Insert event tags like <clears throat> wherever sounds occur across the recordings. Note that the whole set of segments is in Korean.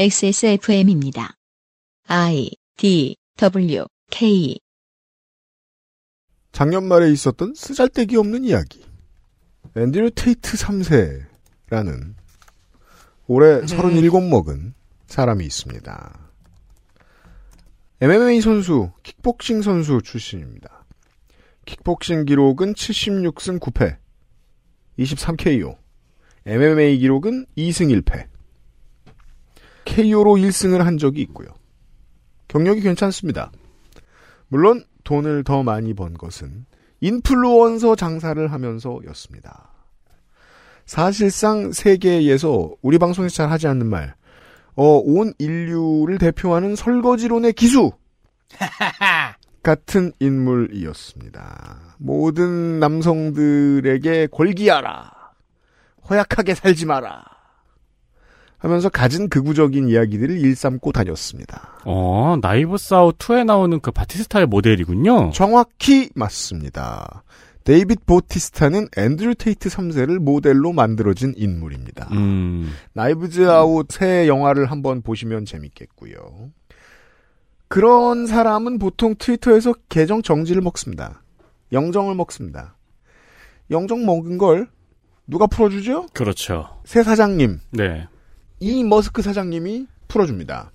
XSFM입니다. I D W K 작년 말에 있었던 쓰잘데기 없는 이야기. 앤드류 테이트 3세라는 올해 37 먹은 사람이 있습니다. MMA 선수, 킥복싱 선수 출신입니다. 킥복싱 기록은 76승 9패, 23KO. MMA 기록은 2승 1패. KO로 1승을 한 적이 있고요. 경력이 괜찮습니다. 물론 돈을 더 많이 번 것은 인플루언서 장사를 하면서였습니다. 사실상 세계에서 우리 방송에서 잘 하지 않는 말, 어, 온 인류를 대표하는 설거지론의 기수! <laughs> 같은 인물이었습니다. 모든 남성들에게 골기하라! 허약하게 살지 마라! 하면서 가진 극우적인 이야기들을 일삼고 다녔습니다. 어, Knives Out 2에 나오는 그 바티스타의 모델이군요. 정확히 맞습니다. 데이빗 바티스타는 앤드류 테이트 3세를 모델로 만들어진 인물입니다. 음, Knives Out 새 영화를 한번 보시면 재밌겠고요. 그런 사람은 보통 트위터에서 계정 정지를 먹습니다. 영정을 먹습니다. 영정 먹은 걸 누가 풀어주죠? 그렇죠. 새 사장님, 네. 이 머스크 사장님이 풀어줍니다.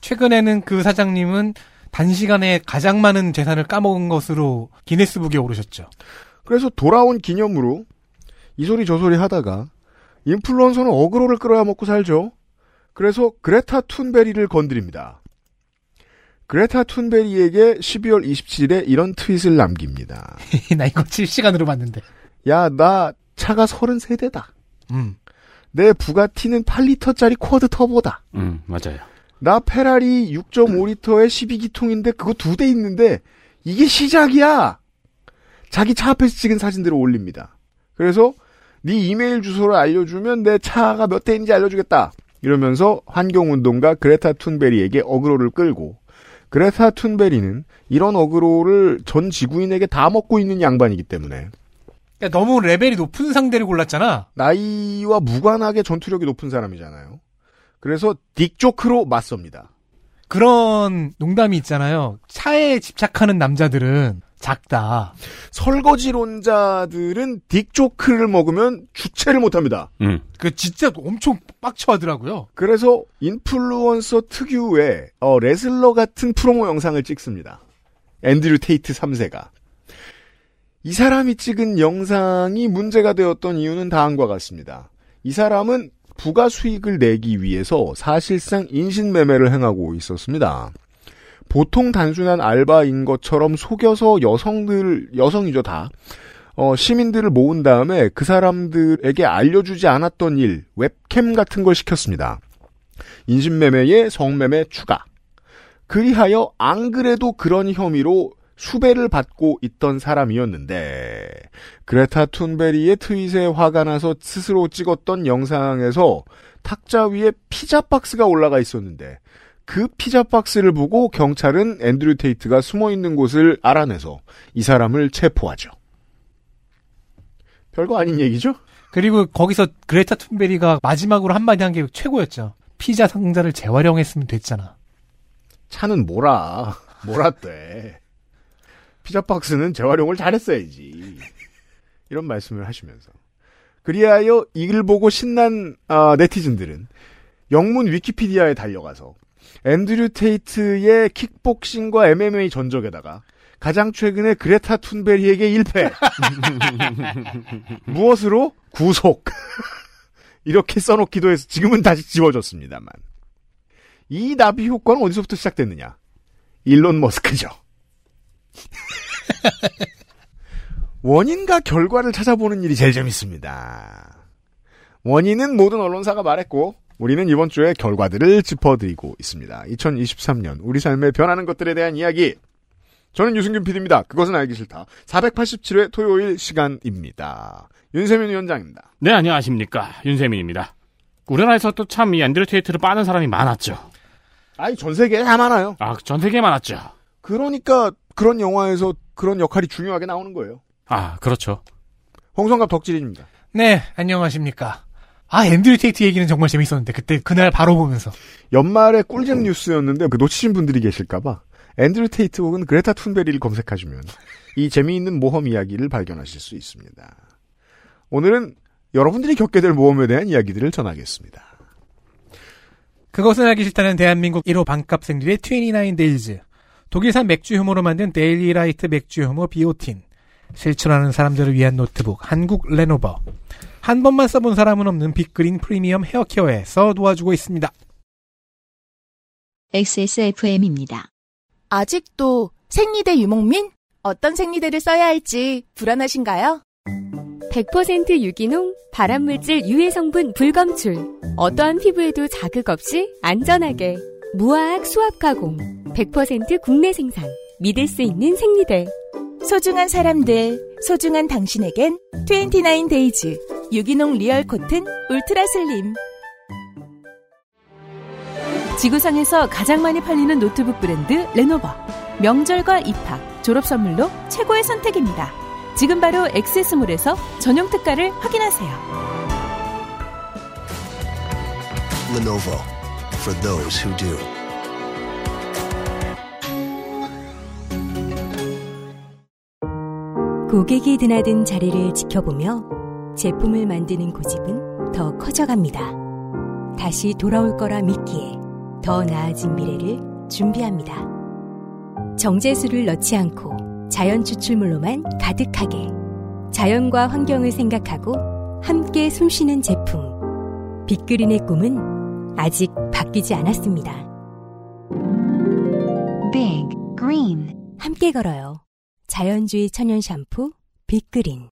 최근에는 그 사장님은 단시간에 가장 많은 재산을 까먹은 것으로 기네스북에 오르셨죠. 그래서 돌아온 기념으로 이 소리 저 소리 하다가 인플루언서는 어그로를 끌어야 먹고 살죠. 그래서 그레타 툰베리를 건드립니다. 그레타 툰베리에게 12월 27일에 이런 트윗을 남깁니다. <laughs> 나 이거 실시간으로 봤는데. 야, 나 차가 33대다. 음. 내 부가티는 8리터짜리 쿼드 터보다. 음, 맞아요. 나 페라리 6.5리터의 12기통인데 그거 두 대 있는데 이게 시작이야. 자기 차 앞에서 찍은 사진들을 올립니다. 그래서 네 이메일 주소를 알려주면 내 차가 몇 대인지 알려주겠다. 이러면서 환경운동가 그레타 툰베리에게 어그로를 끌고 그레타 툰베리는 이런 어그로를 전 지구인에게 다 먹고 있는 양반이기 때문에 그러니까 너무 레벨이 높은 상대를 골랐잖아. 나이와 무관하게 전투력이 높은 사람이잖아요. 그래서 딕조크로 맞섭니다. 그런 농담이 있잖아요. 차에 집착하는 남자들은 작다. 설거지론자들은 딕조크를 먹으면 주체를 못합니다. 음, 그 진짜 엄청 빡쳐하더라고요. 그래서 인플루언서 특유의 어, 레슬러 같은 프로모 영상을 찍습니다. 앤드류 테이트 3세가. 이 사람이 찍은 영상이 문제가 되었던 이유는 다음과 같습니다. 이 사람은 부가 수익을 내기 위해서 사실상 인신매매를 행하고 있었습니다. 보통 단순한 알바인 것처럼 속여서 여성들, 여성이죠, 다. 어, 시민들을 모은 다음에 그 사람들에게 알려주지 않았던 일, 웹캠 같은 걸 시켰습니다. 인신매매에 성매매 추가. 그리하여 안 그래도 그런 혐의로 수배를 받고 있던 사람이었는데 그레타 툰베리의 트윗에 화가 나서 스스로 찍었던 영상에서 탁자 위에 피자 박스가 올라가 있었는데 그 피자 박스를 보고 경찰은 앤드류 테이트가 숨어 있는 곳을 알아내서 이 사람을 체포하죠. 별거 아닌 얘기죠? 그리고 거기서 그레타 툰베리가 마지막으로 한마디 한 게 최고였죠. 피자 상자를 재활용했으면 됐잖아. 차는 뭐라 뭐라대. 피자 박스는 재활용을 잘했어야지. 이런 말씀을 하시면서. 그리하여 이글 보고 신난 아, 네티즌들은 영문 위키피디아에 달려가서 앤드류 테이트의 킥복싱과 MMA 전적에다가 가장 최근에 그레타 툰베리에게 1패. <laughs> 무엇으로? 구속. <laughs> 이렇게 써놓기도 해서 지금은 다시 지워졌습니다만. 이 나비 효과는 어디서부터 시작됐느냐? 일론 머스크죠 <laughs> 원인과 결과를 찾아보는 일이 제일 재밌습니다. 원인은 모든 언론사가 말했고 우리는 이번 주에 결과들을 짚어드리고 있습니다. 2023년 우리 삶에 변하는 것들에 대한 이야기. 저는 유승균 PD입니다. 그것은 알기 싫다. 487회 토요일 시간입니다. 윤세민 위원장입니다. 네, 안녕하십니까. 윤세민입니다. 우리나라에서 또 참 이 앤드류 테이트를 빠는 사람이 많았죠. 아이 전 세계에 다 많아요. 아, 전 세계에 많았죠. 그러니까 그런 영화에서 그런 역할이 중요하게 나오는 거예요. 아, 그렇죠. 홍성갑 덕질인입니다. 네, 안녕하십니까. 아, 앤드류 테이트 얘기는 정말 재밌었는데, 그때, 그날 바로 보면서. 연말에 꿀잼 뉴스였는데 그 놓치신 분들이 계실까봐 앤드류 테이트 혹은 그레타 툰베리를 검색하시면 이 재미있는 모험 이야기를 발견하실 수 있습니다. 오늘은 여러분들이 겪게 될 모험에 대한 이야기들을 전하겠습니다. 그것은 알기 싫다는 대한민국 1호 반값 생리대 29 Days. 독일산 맥주 효모로 만든 데일리라이트 맥주 효모 비오틴. 실천하는 사람들을 위한 노트북 한국 레노버. 한 번만 써본 사람은 없는 빅그린 프리미엄 헤어케어에서 도와주고 있습니다. XSFM입니다. 아직도 생리대 유목민? 어떤 생리대를 써야 할지 불안하신가요? 100% 유기농, 발암물질 유해 성분 불검출. 어떠한 피부에도 자극 없이 안전하게. 무화학 수압 가공. 100% 국내 생산. 믿을 수 있는 생리대. 소중한 사람들, 소중한 당신에겐 29데이즈 유기농 리얼 코튼 울트라 슬림. 지구상에서 가장 많이 팔리는 노트북 브랜드 레노버. 명절과 입학, 졸업 선물로 최고의 선택입니다. 지금 바로 XS몰에서 전용 특가를 확인하세요. Lenovo for those who do. 고객이 드나든 자리를 지켜보며 제품을 만드는 고집은 더 커져갑니다. 다시 돌아올 거라 믿기에 더 나아진 미래를 준비합니다. 정제수를 넣지 않고 자연 추출물로만 가득하게 자연과 환경을 생각하고 함께 숨쉬는 제품. 빅그린의 꿈은 아직 바뀌지 않았습니다. Big Green 함께 걸어요. 자연주의 천연 샴푸 빅그린.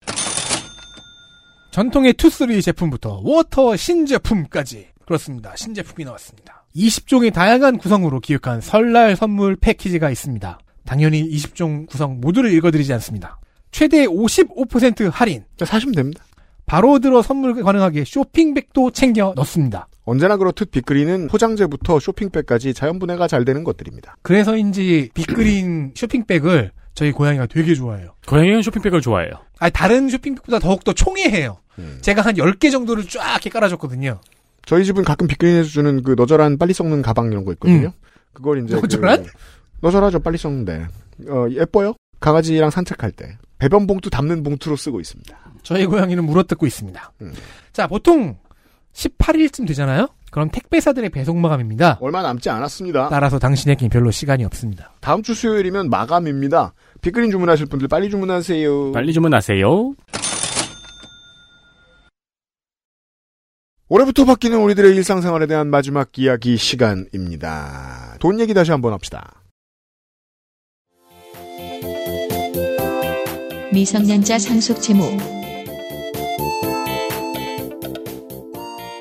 전통의 투쓰리 제품부터 워터 신제품까지. 그렇습니다. 신제품이 나왔습니다. 20종의 다양한 구성으로 기획한 설날 선물 패키지가 있습니다. 당연히 20종 구성 모두를 읽어드리지 않습니다. 최대 55% 할인. 사시면 됩니다. 바로 들어 선물 가능하게 쇼핑백도 챙겨 넣습니다. 언제나 그렇듯 빅그린은 포장재부터 쇼핑백까지 자연분해가 잘 되는 것들입니다. 그래서인지 빅그린 쇼핑백을 저희 고양이가 되게 좋아해요. 고양이는 쇼핑백을 좋아해요. 아니, 다른 쇼핑백보다 더욱더 총애해요. 음. 제가 한 10개 정도를 쫙 이렇게 깔아줬거든요. 저희 집은 가끔 빅그린에서 주는 그 너절한 빨리 썩는 가방 이런 거 있거든요. 그걸 이제 너절한? 그, 너절하죠 빨리 썩는데 어, 예뻐요. 강아지랑 산책할 때 배변 봉투 담는 봉투로 쓰고 있습니다. 저희 고양이는 물어뜯고 있습니다. 음. 자, 보통 18일쯤 되잖아요? 그럼 택배사들의 배송 마감입니다. 얼마 남지 않았습니다. 따라서 당신에겐 별로 시간이 없습니다. 다음 주 수요일이면 마감입니다. 빅그린 주문하실 분들 빨리 주문하세요. 빨리 주문하세요. 올해부터 바뀌는 우리들의 일상생활에 대한 마지막 이야기 시간입니다. 돈 얘기 다시 한번 합시다. 미성년자 상속 채무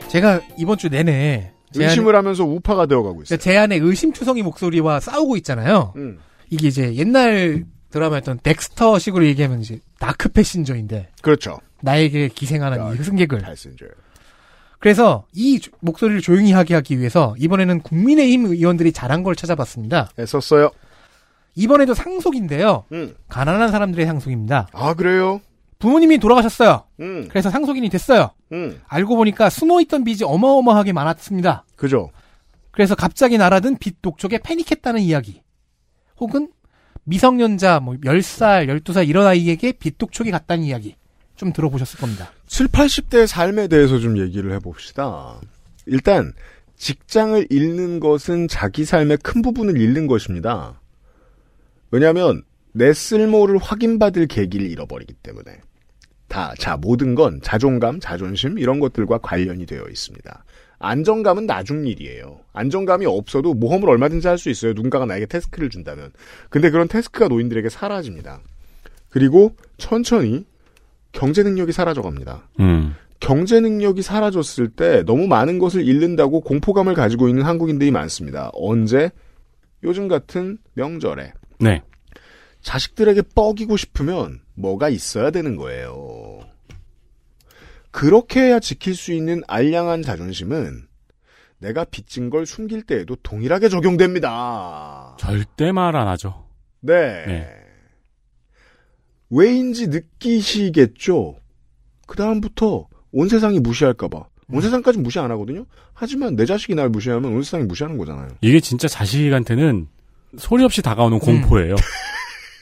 제가 이번 주 내내 제 안에, 의심을 하면서 우파가 되어가고 있어요. 제 안에 의심투성이 목소리와 싸우고 있잖아요. 음, 이게 이제 옛날 드라마였던 덱스터식으로 얘기하면 이제 dark passenger인데 그렇죠. 나에게 기생하는 이 승객을 passenger. 그래서 이 조- 목소리를 조용히 하게 하기 위해서 이번에는 국민의힘 의원들이 잘한 걸 찾아봤습니다. 애썼어요. 이번에도 상속인데요. 음. 가난한 사람들의 상속입니다. 아 그래요? 부모님이 돌아가셨어요. 음, 그래서 상속인이 됐어요. 음, 알고 보니까 숨어있던 빚이 어마어마하게 많았습니다. 그죠. 그래서 갑자기 날아든 빚 독촉에 패닉했다는 이야기. 혹은 미성년자 뭐 10살, 12살 이런 아이에게 빚 독촉이 갔다는 이야기. 좀 들어보셨을 겁니다. 7, 80대의 삶에 대해서 좀 얘기를 해봅시다. 일단 직장을 잃는 것은 자기 삶의 큰 부분을 잃는 것입니다. 왜냐하면 내 쓸모를 확인받을 계기를 잃어버리기 때문에 다, 자, 모든 건 자존감, 자존심 이런 것들과 관련이 되어 있습니다. 안정감은 나중 일이에요. 안정감이 없어도 모험을 얼마든지 할 수 있어요. 누군가가 나에게 태스크를 준다면. 근데 그런 태스크가 노인들에게 사라집니다. 그리고 천천히 경제 능력이 사라져갑니다. 음. 경제 능력이 사라졌을 때 너무 많은 것을 잃는다고 공포감을 가지고 있는 한국인들이 많습니다. 언제? 요즘 같은 명절에. 네. 자식들에게 뻐기고 싶으면 뭐가 있어야 되는 거예요. 그렇게 해야 지킬 수 있는 알량한 자존심은 내가 빚진 걸 숨길 때에도 동일하게 적용됩니다. 절대 말 안 하죠. 네. 네. 왜인지 느끼시겠죠? 그 다음부터 온 세상이 무시할까봐 온 세상까지 무시 안 하거든요. 하지만 내 자식이 날 무시하면 온 세상이 무시하는 거잖아요. 이게 진짜 자식한테는 소리 없이 다가오는 공포예요.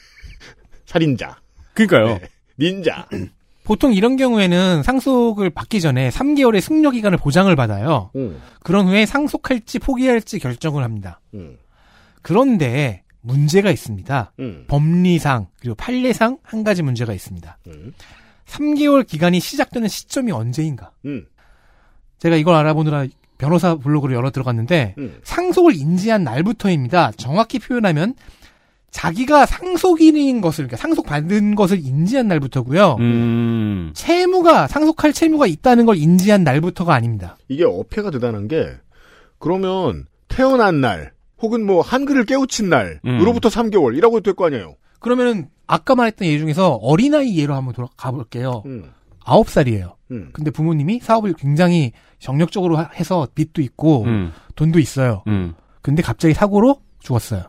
<laughs> 살인자, 그러니까요. 닌자. <clears throat> 보통 이런 경우에는 상속을 받기 전에 3개월의 승려 기간을 보장을 받아요. 음, 그런 후에 상속할지 포기할지 결정을 합니다. 음, 그런데 문제가 있습니다. 음, 법리상 그리고 판례상 한 가지 문제가 있습니다. 음, 3개월 기간이 시작되는 시점이 언제인가? 음, 제가 이걸 알아보느라 변호사 블로그를 열어 들어갔는데 음. 상속을 인지한 날부터입니다. 정확히 표현하면 자기가 상속인인 것을 그러니까 상속받은 것을 인지한 날부터고요. 음. 채무가 상속할 채무가 있다는 걸 인지한 날부터가 아닙니다. 이게 어폐가 대단한 게 그러면 태어난 날 혹은 뭐 한글을 깨우친 날으로부터 3개월이라고 될 거 아니에요. 그러면은 아까 말했던 예 중에서 어린아이 예로 한번 돌아가 볼게요. 음, 아홉 살이에요. 음, 근데 부모님이 사업을 굉장히 정력적으로 하- 해서 빚도 있고 음. 돈도 있어요. 음. 근데 갑자기 사고로 죽었어요.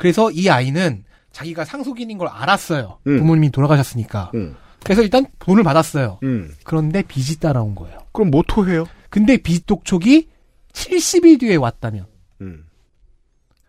음. 그래서 이 아이는 자기가 상속인인 걸 알았어요. 음. 부모님이 돌아가셨으니까. 음, 그래서 일단 돈을 받았어요. 음. 그런데 빚이 따라온 거예요. 그럼 뭐 토해요? 근데 빚 독촉이 70일 뒤에 왔다면 음.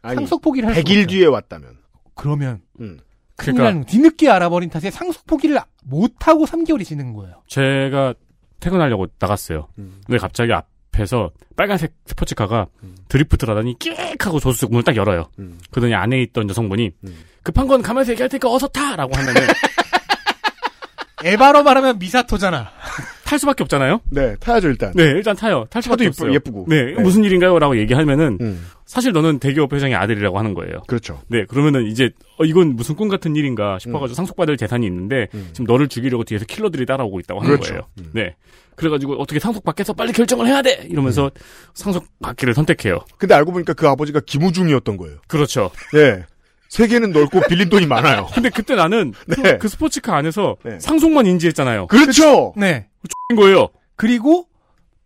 아니, 상속 포기를 할 100일 뒤에 왔다면. 그러면 음. 큰일 그러니까 뒤늦게 알아버린 탓에 상속 포기를 못하고 3개월이 지는 거예요. 제가 퇴근하려고 나갔어요. 음. 근데 갑자기 앞 에서 빨간색 스포츠카가 드리프트를 하더니 끼익 하고 조수석 문을 딱 열어요. 음. 그러더니 안에 있던 여성분이 음. 급한 건 가면서 얘기할 테니까 어서 타! 라고 하면은 <laughs> 에바로 말하면 미사토잖아. <laughs> 탈 수밖에 없잖아요? 네, 타야죠, 일단. 네, 일단 타요. 탈 수밖에 없어요. 예쁘, 예쁘고. 네, 네. 무슨 일인가요? 라고 얘기하면은 음, 사실 너는 대기업 회장의 아들이라고 하는 거예요. 그렇죠. 네, 그러면은 이제 어, 이건 무슨 꿈 같은 일인가 싶어가지고 상속받을 재산이 있는데 음. 지금 너를 죽이려고 뒤에서 킬러들이 따라오고 있다고 하는 그렇죠. 거예요. 음. 네, 그래가지고 어떻게 상속받겠어 빨리 결정을 해야 돼 이러면서 상속받기를 선택해요. 근데 알고 보니까 그 아버지가 김우중이었던 거예요. 그렇죠. 예. 세계는 넓고 빌린 돈이 많아요. 근데 그때 나는 네. 그, 그 스포츠카 안에서 네. 상속만 인지했잖아요. 그렇죠! 네. 인 거예요. 그리고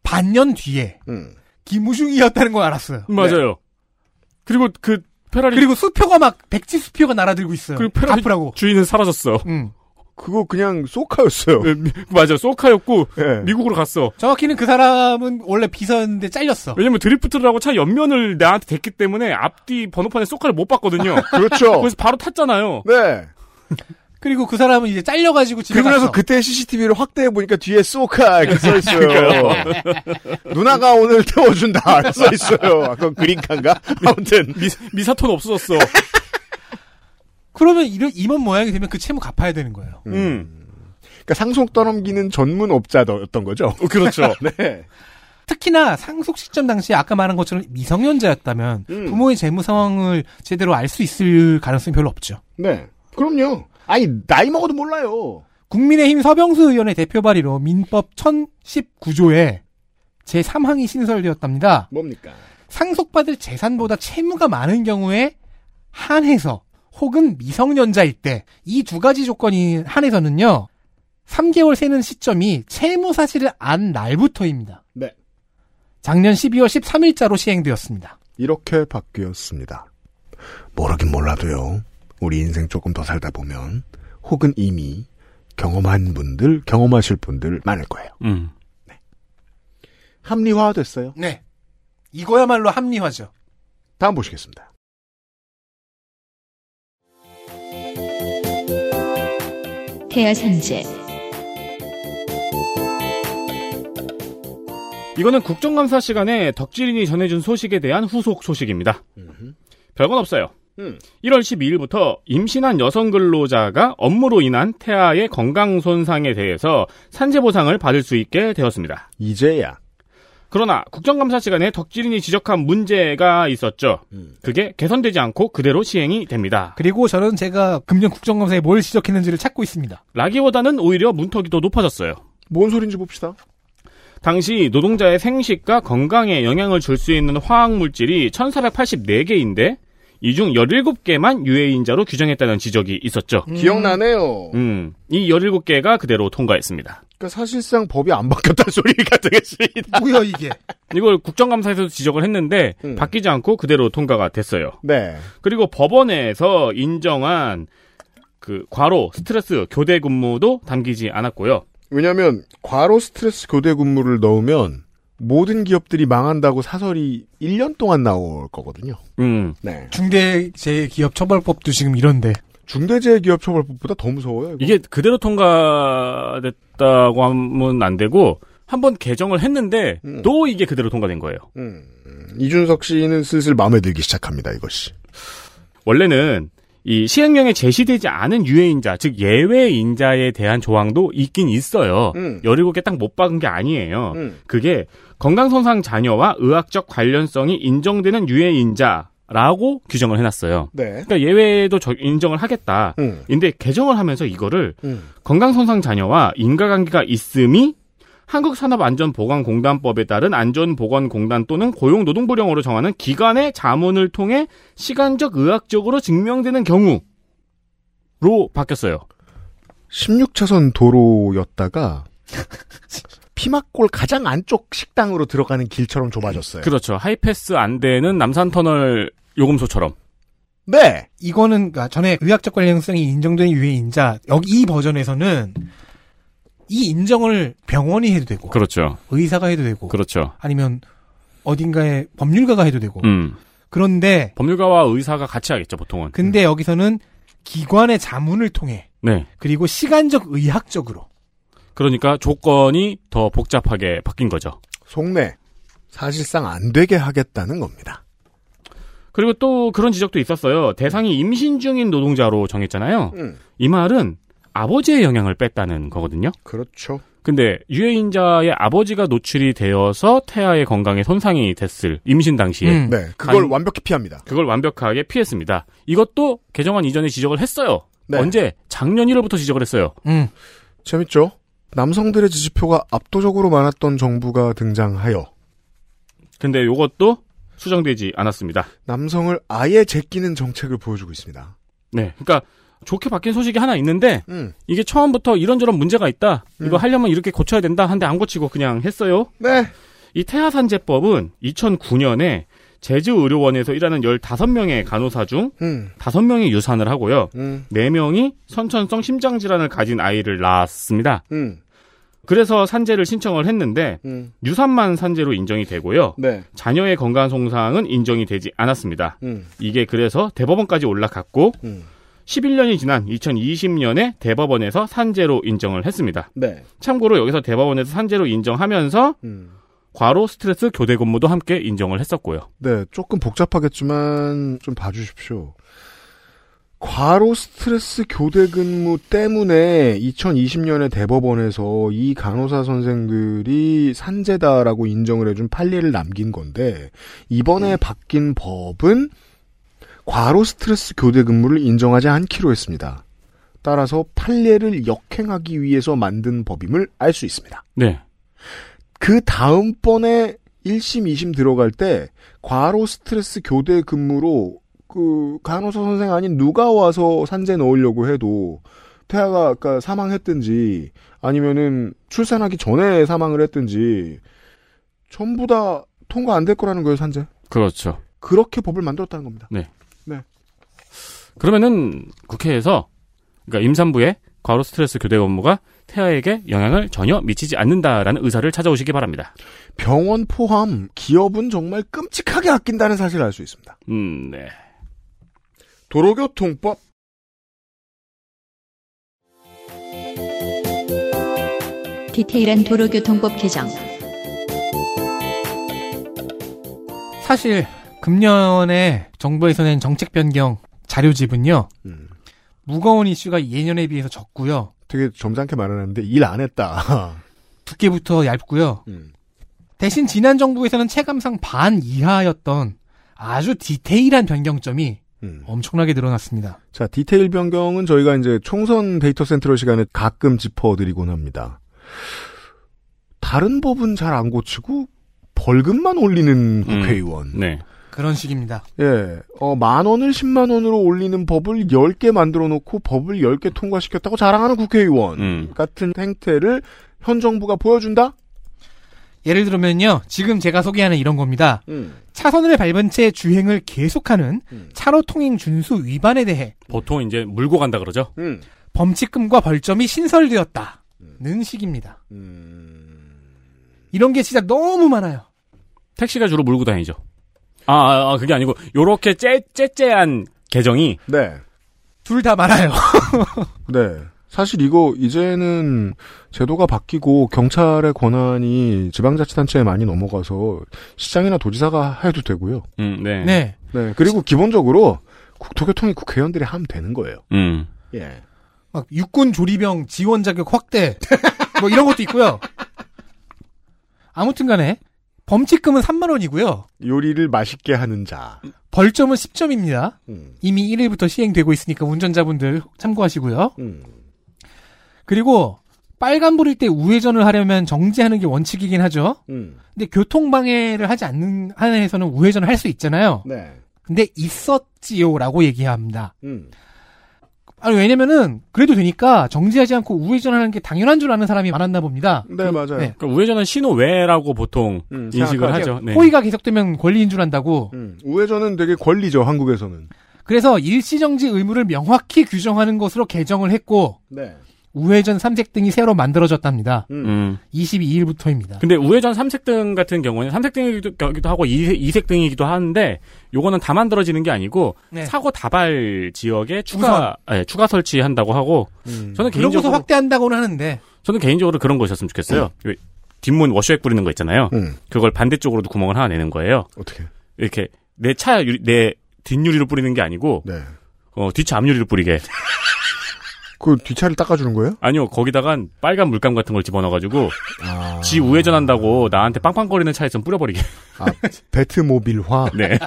반년 뒤에 음. 김우중이었다는 걸 알았어요. 맞아요. 그리고 그 페라리 그리고 수표가 막 백지 수표가 날아들고 있어요. 그 페라리 갚으라고. 주인은 사라졌어. 음. 그거 그냥 소카였어요. 네, 미- 맞아, 소카였고 예. 미국으로 갔어. 정확히는 그 사람은 원래 비서였는데 잘렸어. 왜냐면 드리프트를 하고 차 옆면을 나한테 댔기 때문에 앞뒤 번호판에 소카를 못 봤거든요. <laughs> 그렇죠. 그래서 바로 탔잖아요. 네. 그리고 그 사람은 이제 잘려가지고 집에 그리고 나서. 그때 CCTV를 확대해 보니까 뒤에 소카 이렇게 <laughs> 써 있어요. 누나가 오늘 태워준다 써 있어요. 아까 그린카인가? 아무튼 미, 미사토는 없어졌어. 그러면 이런 임원 모양이 되면 그 채무 갚아야 되는 거예요. 음. 그러니까 상속 떠넘기는 전문 업자였던 거죠. 그렇죠. <laughs> 네. 특히나 상속 시점 당시에 아까 말한 것처럼 미성년자였다면 음. 부모의 재무 상황을 제대로 알 수 있을 가능성이 별로 없죠. 네. 그럼요. 아니 나이 먹어도 몰라요. 국민의힘 서병수 의원의 대표 발의로 민법 1019조에 제3항이 신설되었답니다. 뭡니까? 상속받을 재산보다 채무가 많은 경우에 한해서 혹은 미성년자일 때 이 두 가지 조건이 한해서는요. 3개월 세는 시점이 채무 사실을 안 날부터입니다. 네. 작년 12월 13일자로 시행되었습니다. 이렇게 바뀌었습니다. 모르긴 몰라도요. 우리 인생 조금 더 살다 보면 혹은 이미 경험한 분들, 경험하실 분들 많을 거예요. 음. 합리화됐어요. 네. 이거야말로 합리화죠. 다음 보시겠습니다. 태아 산재, 이거는 국정감사 시간에 덕질인이 전해준 소식에 대한 후속 소식입니다. 별건 없어요. 음. 1월 12일부터 임신한 여성 근로자가 업무로 인한 태아의 건강 손상에 대해서 산재 보상을 받을 수 있게 되었습니다. 이제야. 그러나 국정감사 시간에 덕질인이 지적한 문제가 있었죠. 음. 그게 개선되지 않고 그대로 시행이 됩니다. 그리고 저는 제가 금년 국정감사에 뭘 지적했는지를 찾고 있습니다. 라기보다는 오히려 문턱이 더 높아졌어요. 뭔 소린지 봅시다. 당시 노동자의 생식과 건강에 영향을 줄 수 있는 화학물질이 1484개인데 이중 17개만 유해인자로 규정했다는 지적이 있었죠. 기억나네요. 음, 이 17개가 그대로 통과했습니다. 그러니까 사실상 법이 안 바뀌었다는 <laughs> 소리가 되겠습니다. 뭐야 이게? 이걸 국정감사에서도 지적을 했는데 음. 바뀌지 않고 그대로 통과가 됐어요. 네. 그리고 법원에서 인정한 그 과로, 스트레스, 교대 근무도 담기지 않았고요. 왜냐하면 과로 스트레스 교대 근무를 넣으면 모든 기업들이 망한다고 사설이 1년 동안 나올 거거든요. 음. 네. 중대재해기업처벌법도 지금 이런데. 중대재해기업처벌법보다 더 무서워요. 이게 그대로 통과됐다고 하면 안 되고 한번 개정을 했는데 음. 또 이게 그대로 통과된 거예요. 음, 이준석 씨는 슬슬 마음에 들기 시작합니다. 이것이. 원래는 이 시행령에 제시되지 않은 유해인자, 즉 예외인자에 대한 조항도 있긴 있어요. 음. 17개 딱 못 박은 게 아니에요. 음. 그게 건강손상 자녀와 의학적 관련성이 인정되는 유해인자 라고 규정을 해놨어요. 네. 그러니까 예외도 저- 인정을 하겠다. 음. 근데 개정을 하면서 이거를 음. 건강손상 자녀와 인과관계가 있음이 한국산업안전보건공단법에 따른 안전보건공단 또는 고용노동부령으로 정하는 기관의 자문을 통해 시간적 의학적으로 증명되는 경우로 바뀌었어요. 16차선 도로였다가 <laughs> 피막골 가장 안쪽 식당으로 들어가는 길처럼 좁아졌어요. 그렇죠. 하이패스 안 되는 남산터널 요금소처럼. 네. 이거는 그러니까 전에 의학적 관련성이 인정된 유해인자 여기 이 버전에서는 이 인정을 병원이 해도 되고 그렇죠. 의사가 해도 되고 그렇죠. 아니면 어딘가에 법률가가 해도 되고 음. 그런데 법률가와 의사가 같이 하겠죠, 보통은. 근데 여기서는 기관의 자문을 통해 네. 그리고 시간적 의학적으로 그러니까 조건이 더 복잡하게 바뀐 거죠. 속내. 사실상 안 되게 하겠다는 겁니다. 그리고 또 그런 지적도 있었어요. 대상이 임신 중인 노동자로 정했잖아요. 음. 이 말은 아버지의 영향을 뺐다는 거거든요. 그렇죠. 근데 유해인자의 아버지가 노출이 되어서 태아의 건강에 손상이 됐을 임신 당시에 음. 네. 그걸 간- 완벽히 피합니다. 그걸 완벽하게 피했습니다. 이것도 개정안 이전에 지적을 했어요. 네. 언제? 작년 1월부터 지적을 했어요. 음. 재밌죠? 남성들의 지지표가 압도적으로 많았던 정부가 등장하여 근데 이것도 수정되지 않았습니다. 남성을 아예 제끼는 정책을 보여주고 있습니다. 네. 그러니까 좋게 바뀐 소식이 하나 있는데 음. 이게 처음부터 이런저런 문제가 있다. 이거 음. 하려면 이렇게 고쳐야 된다. 한데 안 고치고 그냥 했어요. 네. 이 태아산재법은 2009년에 제주의료원에서 일하는 15명의 간호사 중 음. 5명이 유산을 하고요. 음. 4명이 선천성 심장질환을 가진 아이를 낳았습니다. 음. 그래서 산재를 신청을 했는데 음. 유산만 산재로 인정이 되고요. 네. 자녀의 건강 손상은 인정이 되지 않았습니다. 음. 이게 그래서 대법원까지 올라갔고 음. 11년이 지난 2020년에 대법원에서 산재로 인정을 했습니다. 네. 참고로 여기서 대법원에서 산재로 인정하면서 음. 과로 스트레스 교대 근무도 함께 인정을 했었고요. 네, 조금 복잡하겠지만 좀 봐주십시오. 과로 스트레스 교대 근무 때문에 2020년에 대법원에서 이 간호사 선생들이 산재다라고 인정을 해준 판례를 남긴 건데 이번에 바뀐 법은 과로 스트레스 교대 근무를 인정하지 않기로 했습니다. 따라서 판례를 역행하기 위해서 만든 법임을 알 수 있습니다. 네. 그 다음번에 1심, 2심 들어갈 때 과로 스트레스 교대 근무로 그 간호사 선생 아닌 누가 와서 산재 넣으려고 해도 태아가 아까 사망했든지 아니면은 출산하기 전에 사망을 했든지 전부 다 통과 안 될 거라는 거예요, 산재. 그렇죠. 그렇게 법을 만들었다는 겁니다. 그러면은 국회에서 그러니까 임산부의 과로 스트레스 교대 근무가 태아에게 영향을 전혀 미치지 않는다라는 의사를 찾아오시기 바랍니다. 병원 포함 기업은 정말 끔찍하게 아낀다는 사실을 알 수 있습니다. 음, 네. 도로교통법 디테일한 도로교통법 개정. 사실 금년에 정부에서 낸 정책 변경 자료집은요. 음, 무거운 이슈가 예년에 비해서 적고요. 되게 점잖게 말하는데 일 안 했다. <laughs> 두께부터 얇고요. 음. 대신 지난 정부에서는 체감상 반 이하였던 아주 디테일한 변경점이 음. 엄청나게 늘어났습니다. 자, 디테일 변경은 저희가 이제 총선 데이터 센트럴 시간에 가끔 짚어드리곤 합니다. 다른 법은 잘 안 고치고 벌금만 올리는 국회의원. 네. 그런 식입니다. 예, 어, 만 원을 10만 원으로 올리는 법을 10개 만들어 놓고 법을 10개 통과시켰다고 자랑하는 국회의원. 음. 같은 행태를 현 정부가 보여준다? 예를 들면요. 지금 제가 소개하는 이런 겁니다. 음. 차선을 밟은 채 주행을 계속하는 음. 차로 통행 준수 위반에 대해 보통 이제 물고 간다 그러죠. 음. 범칙금과 벌점이 신설되었다. 식입니다. 음. 이런 게 진짜 너무 많아요. 택시가 주로 몰고 다니죠. 아, 아, 아, 그게 아니고 요렇게 째 째째한 계정이 네. 둘 다 많아요. <laughs> 네. 사실 이거 이제는 제도가 바뀌고 경찰의 권한이 지방자치단체에 많이 넘어가서 시장이나 도지사가 해도 되고요. 음, 네. 네. 네. 그리고 기본적으로 국토교통이 국회의원들이 하면 되는 거예요. 음. 예. 막 육군 조리병 지원 자격 확대 뭐 이런 것도 있고요. 아무튼 간에 범칙금은 3만 원이고요. 요리를 맛있게 하는 자. 벌점은 10점입니다. 음. 이미 1일부터 시행되고 있으니까 운전자분들 참고하시고요. 음. 그리고 빨간불일 때 우회전을 하려면 정지하는 게 원칙이긴 하죠. 음. 근데 교통방해를 하지 않는 한에서는 우회전을 할 수 있잖아요. 네. 근데 있었지요라고 얘기합니다. 음. 아니 왜냐면은 그래도 되니까 정지하지 않고 우회전하는 게 당연한 줄 아는 사람이 많았나 봅니다. 네, 맞아요. 네. 그러니까 우회전은 신호 외라고 보통 음, 인식을. 하죠. 네. 호의가 계속되면 권리인 줄 안다고. 음. 우회전은 되게 권리죠, 한국에서는. 그래서 일시정지 의무를 명확히 규정하는 것으로 개정을 했고 네. 우회전 삼색등이 새로 만들어졌답니다. 음. 음. 22일부터입니다. 근데 우회전 삼색등 같은 경우는 삼색등이기도 하고 이색, 이색등이기도 하는데 요거는 다 만들어지는 게 아니고 네. 사고 다발 지역에 추가 예, 추가 설치한다고 하고 음. 저는 그러고서 개인적으로 확대한다고는 하는데 저는 개인적으로 그런 거 있었으면 좋겠어요. 왜 뒷문 워셔액 뿌리는 거 있잖아요. 음. 그걸 반대쪽으로도 구멍을 하나 내는 거예요. 어떻게? 이렇게 내 차 내 뒷유리로 뿌리는 게 아니고 네. 어, 뒷차 앞유리로 뿌리게. <laughs> 그 뒷차를 닦아주는 거예요? 아니요 거기다간 빨간 물감 같은 걸 집어넣어가지고 아. 지 우회전한다고 나한테 빵빵거리는 차에 좀 뿌려버리게. 아, 배트모빌화. <laughs> 네.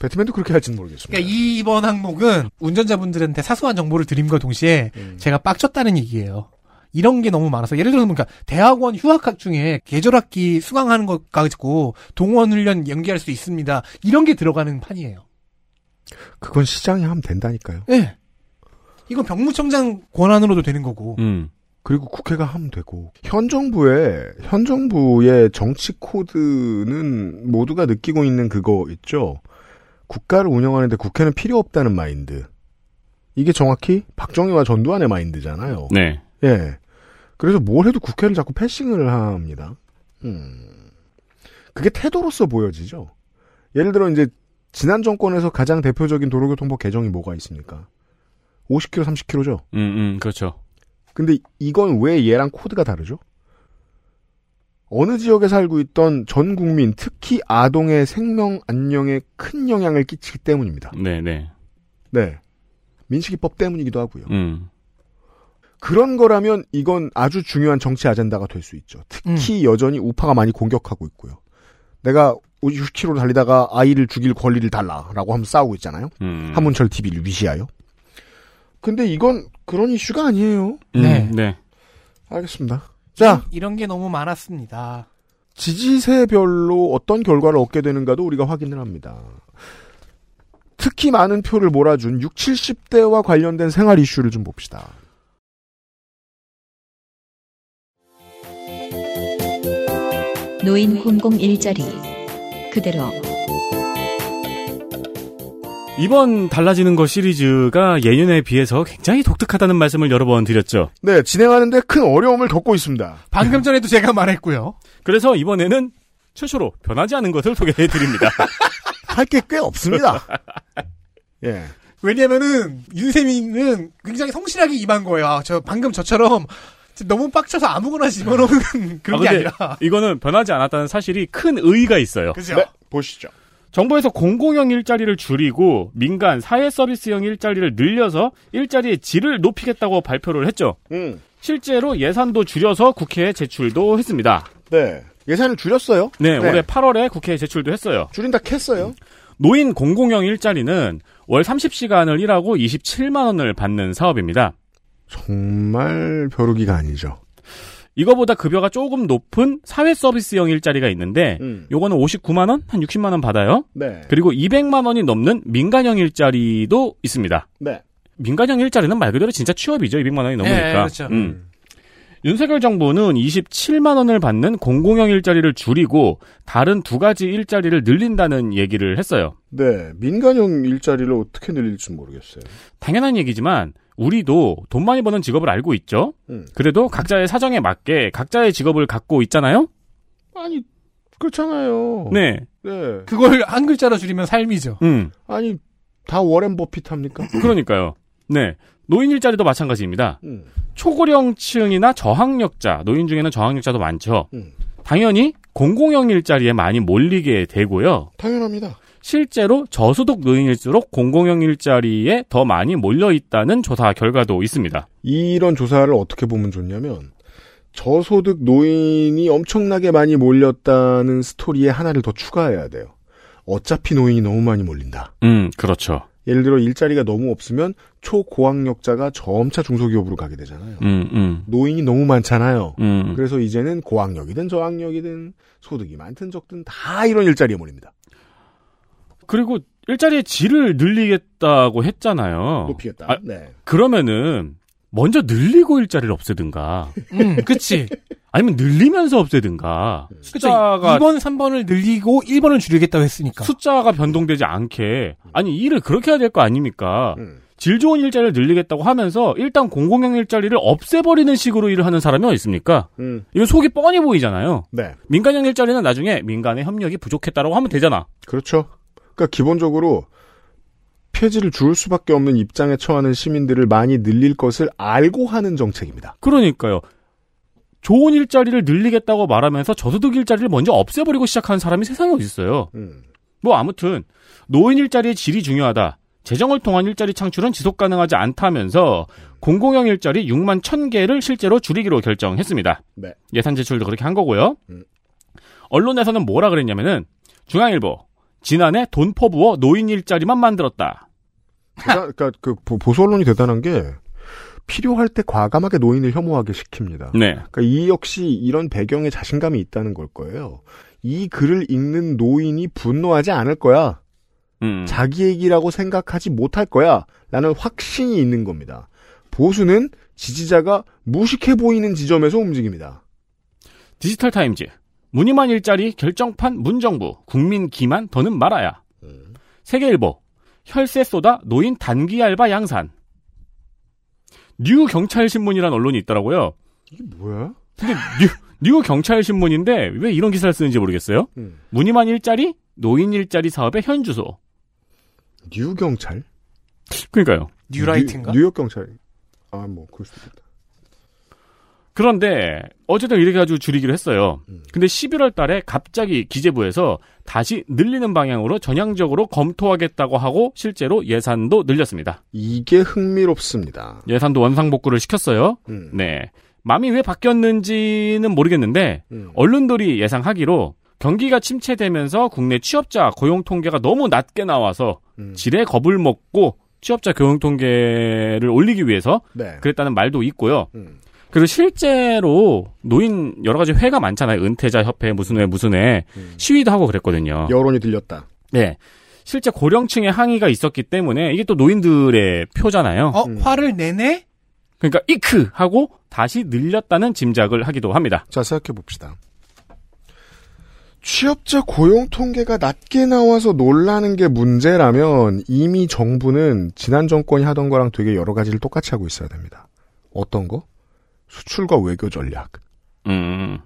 배트맨도 그렇게 할지는 모르겠습니다. 그러니까 이번 항목은 운전자분들한테 사소한 정보를 드림과 동시에 음. 제가 빡쳤다는 얘기예요. 이런 게 너무 많아서 예를 들어서 그러니까 대학원 휴학학 중에 계절학기 수강하는 것 가지고 동원 훈련 연기할 수 있습니다. 이런 게 들어가는 판이에요. 그건 시장이 하면 된다니까요. 예. 이건 병무청장 권한으로도 되는 거고. 음. 그리고 국회가 하면 되고 현 정부의 현 정부의 정치 코드는 모두가 느끼고 있는 그거 있죠. 국가를 운영하는데 국회는 필요 없다는 마인드. 이게 정확히 박정희와 전두환의 마인드잖아요. 네. 예. 그래서 뭘 해도 국회를 자꾸 패싱을 합니다. 음. 그게 태도로서 보여지죠. 예를 들어 이제 지난 정권에서 가장 대표적인 도로교통법 개정이 뭐가 있습니까? 50km, 30km죠. 음, 음, 그렇죠. 근데 이건 왜 얘랑 코드가 다르죠? 어느 지역에 살고 있던 전 국민, 특히 아동의 생명 안녕에 큰 영향을 끼치기 때문입니다. 네, 네. 네. 민식이법 때문이기도 하고요. 음. 그런 거라면 이건 아주 중요한 정치 아젠다가 될 수 있죠. 특히 여전히 우파가 많이 공격하고 있고요. 내가 60km 달리다가 아이를 죽일 권리를 달라라고 하면 싸우고 있잖아요. 음. 한문철 TV를 위시하여. 근데 이건 그런 이슈가 아니에요. 음, 네. 네. 알겠습니다. 자, 이런 게 너무 많았습니다. 지지세별로 어떤 결과를 얻게 되는가도 우리가 확인을 합니다. 특히 많은 표를 몰아준 6, 70대와 관련된 생활 이슈를 좀 봅시다. 노인 공공 일자리 그대로 이번 달라지는 것 시리즈가 예년에 비해서 굉장히 독특하다는 말씀을 여러 번 드렸죠. 네, 진행하는데 큰 어려움을 겪고 있습니다. 방금 전에도 제가 말했고요. 그래서 이번에는 최초로 변하지 않은 것을 소개해 드립니다. <laughs> 할 게 꽤 없습니다. <laughs> 예. 왜냐면은 윤세민은 굉장히 성실하게 임한 거예요. 아, 저 방금 저처럼 너무 빡쳐서 아무거나 집어넣는 그런 아, 게 아니라. 이거는 변하지 않았다는 사실이 큰 의의가 있어요. 그죠? 네, 보시죠. 정부에서 공공형 일자리를 줄이고 민간 사회 서비스형 일자리를 늘려서 일자리의 질을 높이겠다고 발표를 했죠. 음. 실제로 예산도 줄여서 국회에 제출도 했습니다. 네. 예산을 줄였어요. 네, 올해 8월에 국회에 제출도 했어요. 줄인다 캤어요. 노인 공공형 일자리는 월 30시간을 일하고 27만 원을 받는 사업입니다. 정말 벼루기가 아니죠. 이거보다 급여가 조금 높은 사회 서비스형 일자리가 있는데 음. 요거는 59만 원, 한 60만 원 받아요. 네. 그리고 200만 원이 넘는 민간형 일자리도 있습니다. 네. 민간형 일자리는 말 그대로 진짜 취업이죠. 200만 원이 넘으니까. 네, 그렇죠. 음. 윤석열 정부는 27만 원을 받는 공공형 일자리를 줄이고 다른 두 가지 일자리를 늘린다는 얘기를 했어요. 네. 민간형 일자리를 어떻게 늘릴지 모르겠어요. 당연한 얘기지만 우리도 돈 많이 버는 직업을 알고 있죠. 음. 그래도 각자의 사정에 맞게 각자의 직업을 갖고 있잖아요. 아니 그렇잖아요. 네. 네. 그걸 한 글자로 줄이면 삶이죠. 음. 아니 다 워렌 버핏 합니까? <laughs> 그러니까요. 네. 노인 일자리도 마찬가지입니다. 음. 초고령층이나 저학력자, 노인 중에는 저학력자도 많죠. 음. 당연히 공공형 일자리에 많이 몰리게 되고요. 당연합니다. 실제로 저소득 노인일수록 공공형 일자리에 더 많이 몰려 있다는 조사 결과도 있습니다. 이런 조사를 어떻게 보면 좋냐면 저소득 노인이 엄청나게 많이 몰렸다는 스토리에 하나를 더 추가해야 돼요. 어차피 노인이 너무 많이 몰린다. 음, 그렇죠. 예를 들어 일자리가 너무 없으면 초고학력자가 점차 중소기업으로 가게 되잖아요. 음, 음, 노인이 너무 많잖아요. 음. 그래서 이제는 고학력이든 저학력이든 소득이 많든 적든 다 이런 일자리에 몰립니다. 그리고 일자리의 질을 늘리겠다고 했잖아요. 높이겠다. 아, 네. 그러면은 먼저 늘리고 일자리를 없애든가 <laughs> 음, 그치. 아니면 늘리면서 없애든가 그쵸. 숫자가 2번, 3번을 늘리고 1번을 줄이겠다고 했으니까. 숫자가 변동되지 않게 아니 일을 그렇게 해야 될 거 아닙니까? 음. 질 좋은 일자리를 늘리겠다고 하면서 일단 공공형 일자리를 없애버리는 식으로 일을 하는 사람이 어디 있습니까? 음. 이건 속이 뻔히 보이잖아요. 네. 민간형 일자리는 나중에 민간의 협력이 부족했다라고 하면 되잖아. 그렇죠. 그러니까 기본적으로 폐지를 줄 수밖에 없는 입장에 처하는 시민들을 많이 늘릴 것을 알고 하는 정책입니다. 그러니까요. 좋은 일자리를 늘리겠다고 말하면서 저소득 일자리를 먼저 없애버리고 시작하는 사람이 세상에 어디 있어요. 음. 뭐 아무튼 노인 일자리의 질이 중요하다. 재정을 통한 일자리 창출은 지속 가능하지 않다면서 공공형 일자리 6만 1000개를 실제로 줄이기로 결정했습니다. 네. 예산 제출도 그렇게 한 거고요. 음. 언론에서는 뭐라 그랬냐면은 중앙일보 지난해 돈 퍼부어 노인 일자리만 만들었다. <laughs> 그러니까 그 보- 보수 언론이 대단한 게 필요할 때 과감하게 노인을 혐오하게 시킵니다. 네. 그러니까 이 역시 이런 배경에 자신감이 있다는 걸 거예요. 이 글을 읽는 노인이 분노하지 않을 거야. 음. 자기 얘기라고 생각하지 못할 거야. 라는 확신이 있는 겁니다. 보수는 지지자가 무식해 보이는 지점에서 움직입니다. 디지털 타임즈 무늬만 일자리 결정판 문정부 국민 기만 더는 말아야. 세계일보 혈세 쏟아 노인 단기 알바 양산. 뉴 경찰 신문이란 언론이 있더라고요. 이게 뭐야? 근데 뉴, 뉴 경찰 신문인데 왜 이런 기사를 쓰는지 모르겠어요. 음. 무늬만 일자리 노인 일자리 사업의 현 주소. 뉴 경찰? 그러니까요. 뉴라이트인가? 뉴, 뉴욕 경찰. 아, 뭐, 그럴 수도 있겠다. 그런데 어쨌든 이렇게 가지고 줄이기로 했어요. 음. 근데 11월 달에 갑자기 기재부에서 다시 늘리는 방향으로 전향적으로 검토하겠다고 하고 실제로 예산도 늘렸습니다. 이게 흥미롭습니다. 예산도 원상복구를 시켰어요. 음. 네. 마음이 왜 바뀌었는지는 모르겠는데 음. 언론들이 예상하기로 경기가 침체되면서 국내 취업자 고용 통계가 너무 낮게 나와서 음. 지레 겁을 먹고 취업자 고용 통계를 올리기 위해서 네. 그랬다는 말도 있고요. 음. 그리고 실제로 노인 여러 가지 회가 많잖아요. 은퇴자 협회 무슨 회 무슨 회 음. 시위도 하고 그랬거든요. 여론이 들렸다. 네. 실제 고령층의 항의가 있었기 때문에 이게 또 노인들의 표잖아요. 어, 음. 화를 내네? 그러니까 이크 하고 다시 늘렸다는 짐작을 하기도 합니다. 자, 생각해 봅시다. 취업자 고용 통계가 낮게 나와서 놀라는 게 문제라면 이미 정부는 지난 정권이 하던 거랑 되게 여러 가지를 똑같이 하고 있어야 됩니다. 어떤 거? 수출과 외교 전략. 음.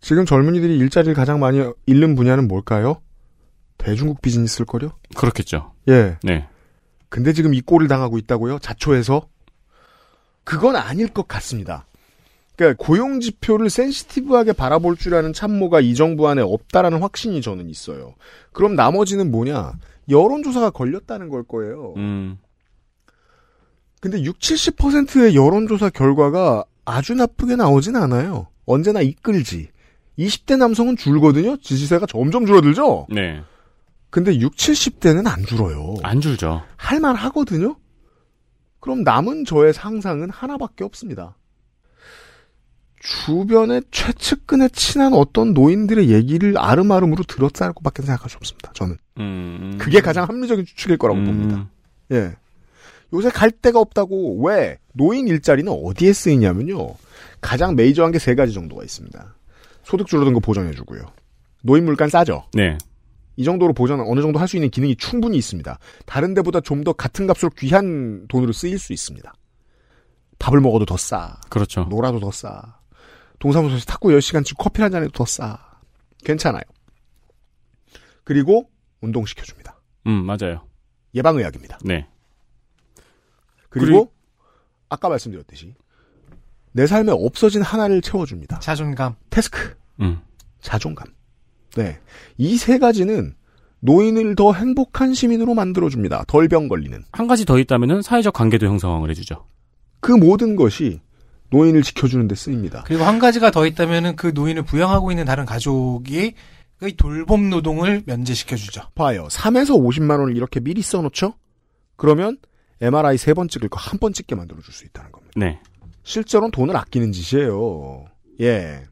지금 젊은이들이 일자리를 가장 많이 잃는 분야는 뭘까요? 대중국 비즈니스일 거요? 그렇겠죠. 예. 네. 근데 지금 이 꼴을 당하고 있다고요? 자초해서? 그건 아닐 것 같습니다. 그러니까 고용 지표를 센시티브하게 바라볼 줄 아는 참모가 이 정부 안에 없다라는 확신이 저는 있어요. 그럼 나머지는 뭐냐? 여론조사가 걸렸다는 걸 거예요. 음. 근데 6, 70%의 여론조사 결과가 아주 나쁘게 나오진 않아요. 언제나 이끌지. 20대 남성은 줄거든요? 지지세가 점점 줄어들죠? 네. 근데 6, 70대는 안 줄어요. 안 줄죠. 할만 하거든요? 그럼 남은 저의 상상은 하나밖에 없습니다. 주변에 최측근에 친한 어떤 노인들의 얘기를 아름아름으로 들었다고 밖에 생각할 수 없습니다. 저는. 음. 그게 가장 합리적인 추측일 거라고 음. 봅니다. 예. 요새 갈 데가 없다고 왜 노인 일자리는 어디에 쓰이냐면요. 가장 메이저한 게 세 가지 정도가 있습니다. 소득 줄어든 거 보전해주고요. 노인 물가 싸죠. 네. 이 정도로 보전 어느 정도 할 수 있는 기능이 충분히 있습니다. 다른 데보다 좀 더 같은 값으로 귀한 돈으로 쓰일 수 있습니다. 밥을 먹어도 더 싸. 그렇죠. 놀아도 더 싸. 동사무소에서 탁구 10시간씩 커피 한 잔 해도 더 싸. 괜찮아요. 그리고 운동시켜줍니다. 음, 맞아요. 예방의학입니다. 네. 그리고, 그리고- 아까 말씀드렸듯이 내 삶에 없어진 하나를 채워줍니다. 자존감. 태스크, 음. 자존감. 네. 이 세 가지는 노인을 더 행복한 시민으로 만들어줍니다. 덜 병 걸리는. 한 가지 더 있다면은 사회적 관계도 형성을 해주죠. 그 모든 것이 노인을 지켜주는 데 쓰입니다. 그리고 한 가지가 더 있다면은 그 노인을 부양하고 있는 다른 가족이 그 돌봄 노동을 면제시켜주죠. 봐요. 3에서 50만 원을 이렇게 미리 써놓죠? 그러면 MRI 세 번 찍을 거 한 번 찍게 만들어줄 수 있다는 겁니다. 네. 실제로는 돈을 아끼는 짓이에요. 예.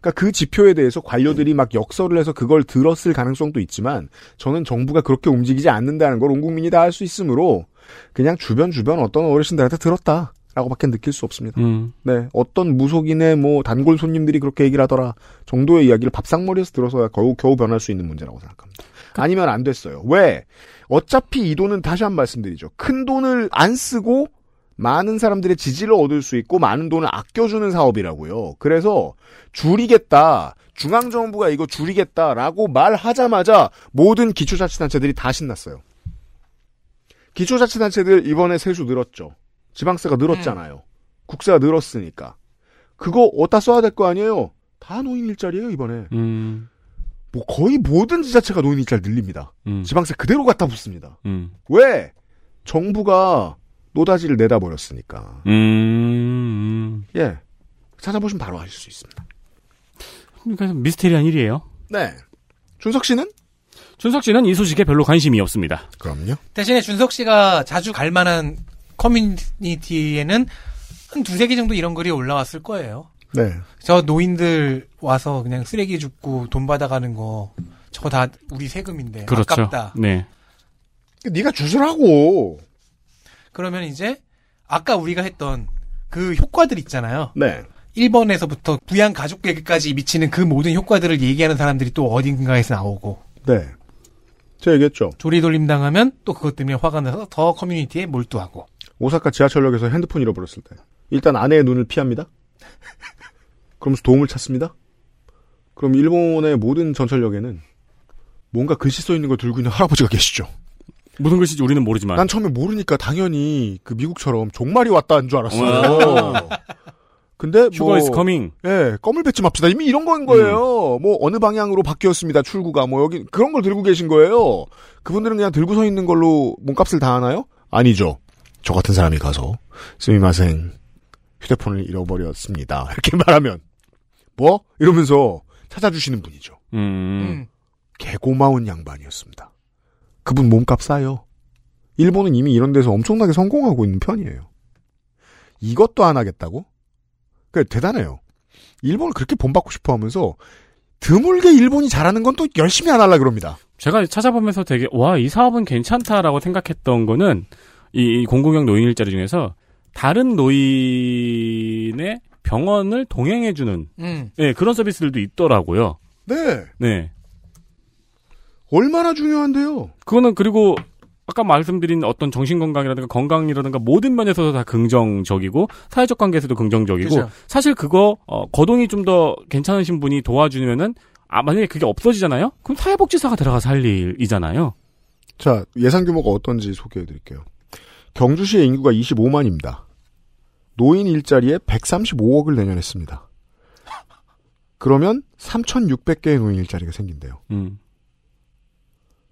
그러니까 그 지표에 대해서 관료들이 막 역설을 해서 그걸 들었을 가능성도 있지만 저는 정부가 그렇게 움직이지 않는다는 걸 온 국민이 다 알 수 있으므로 그냥 주변 주변 어떤 어르신들한테 들었다 라고밖에 느낄 수 없습니다. 음. 네, 어떤 무속인의 뭐 단골 손님들이 그렇게 얘기를 하더라 정도의 이야기를 밥상머리에서 들어서야 겨우 겨우 변할 수 있는 문제라고 생각합니다. 아니면 안 됐어요. 왜? 어차피 이 돈은 다시 한번 말씀드리죠. 큰 돈을 안 쓰고 많은 사람들의 지지를 얻을 수 있고 많은 돈을 아껴주는 사업이라고요. 그래서 줄이겠다. 중앙정부가 이거 줄이겠다라고 말하자마자 모든 기초자치단체들이 다 신났어요. 기초자치단체들 이번에 세수 늘었죠. 지방세가 늘었잖아요. 국세가 늘었으니까. 그거 어디다 써야 될 거 아니에요? 다 노인 일자리예요, 이번에. 음. 뭐 거의 모든 지자체가 노인 일자리 늘립니다. 음. 지방세 그대로 갖다 붙습니다. 음. 왜? 정부가 노다지를 내다 버렸으니까. 음. 예. 찾아보시면 바로 아실 수 있습니다. 그러니까 미스테리한 일이에요. 네. 준석 씨는? 준석 씨는 이 소식에 별로 관심이 없습니다. 그럼요. 대신에 준석 씨가 자주 갈 만한 커뮤니티에는 한 두세 개 정도 이런 글이 올라왔을 거예요. 네. 저 노인들 와서 그냥 쓰레기 줍고 돈 받아가는 거 저거 다 우리 세금인데 그렇죠. 아깝다. 네. 네가 주술하고. 그러면 이제 아까 우리가 했던 그 효과들 있잖아요. 네. 1번에서부터 부양 가족에게까지 미치는 그 모든 효과들을 얘기하는 사람들이 또 어딘가에서 나오고 네. 제가 얘기했죠. 조리돌림 당하면 또 그것 때문에 화가 나서 더 커뮤니티에 몰두하고 오사카 지하철역에서 핸드폰 잃어버렸을 때. 일단 아내의 눈을 피합니다. 그러면서 도움을 찾습니다. 그럼 일본의 모든 전철역에는 뭔가 글씨 써 있는 걸 들고 있는 할아버지가 계시죠. 무슨 글씨인지 우리는 모르지만. 난 처음에 모르니까 당연히 그 미국처럼 종말이 왔다는 줄 알았어요. 근데 휴거 뭐 is coming. 예, 껌을 뱉지 맙시다. 이미 이런 건 거예요. 뭐 어느 방향으로 바뀌었습니다. 출구가 뭐 여기 그런 걸 들고 계신 거예요. 그분들은 그냥 들고 서 있는 걸로 몸값을 다 하나요? 아니죠. 저 같은 사람이 가서 스미마생 휴대폰을 잃어버렸습니다. <laughs> 이렇게 말하면 뭐 이러면서 찾아주시는 분이죠. 음. 음. 개고마운 양반이었습니다. 그분 몸값 싸요. 일본은 이미 이런 데서 엄청나게 성공하고 있는 편이에요. 이것도 안 하겠다고? 그 대단해요. 일본을 그렇게 본받고 싶어 하면서 드물게 일본이 잘하는 건 또 열심히 안 하려 그럽니다. 제가 찾아보면서 되게 와 이 사업은 괜찮다라고 생각했던 거는 이, 이 공공형 노인 일자리 중에서 다른 노인의 병원을 동행해주는 음. 네, 그런 서비스들도 있더라고요. 네. 네. 얼마나 중요한데요. 그거는 그리고 아까 말씀드린 어떤 정신건강이라든가 건강이라든가 모든 면에서도 다 긍정적이고 사회적 관계에서도 긍정적이고 그죠. 사실 그거 어, 거동이 좀 더 괜찮으신 분이 도와주면은 아 만약에 그게 없어지잖아요? 그럼 사회복지사가 들어가서 할 일이잖아요. 자, 예상 규모가 어떤지 소개해 드릴게요. 경주시의 인구가 25만입니다. 노인 일자리에 135억을 내년했습니다. 그러면 3,600개의 노인 일자리가 생긴대요. 음.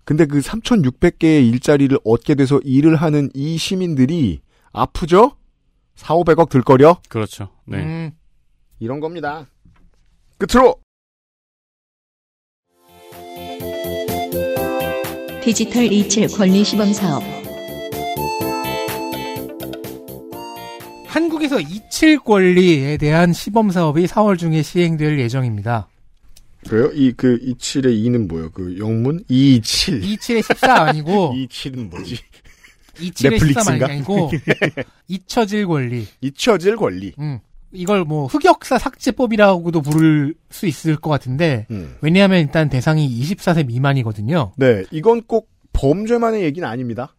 근데 그 3,600개의 일자리를 얻게 돼서 일을 하는 이 시민들이 아프죠? 4, 500억 들거려? 그렇죠. 네. 음. 이런 겁니다. 끝으로! 디지털 이체 권리 시범 사업 한국에서 이칠 권리에 대한 시범 사업이 4월 중에 시행될 예정입니다. 그래요? 이, 그, 27의 2는 뭐예요? 그 영문? 227. 27의 14 아니고 <laughs> 27은 뭐지? 27의 넷플릭스인가? 13 아니고 <laughs> 잊혀질 권리. 잊혀질 권리. 음. 이걸 뭐 흑역사 삭제법이라고도 부를 수 있을 것 같은데 음. 왜냐하면 일단 대상이 24세 미만이거든요. 네, 이건 꼭 범죄만의 얘기는 아닙니다.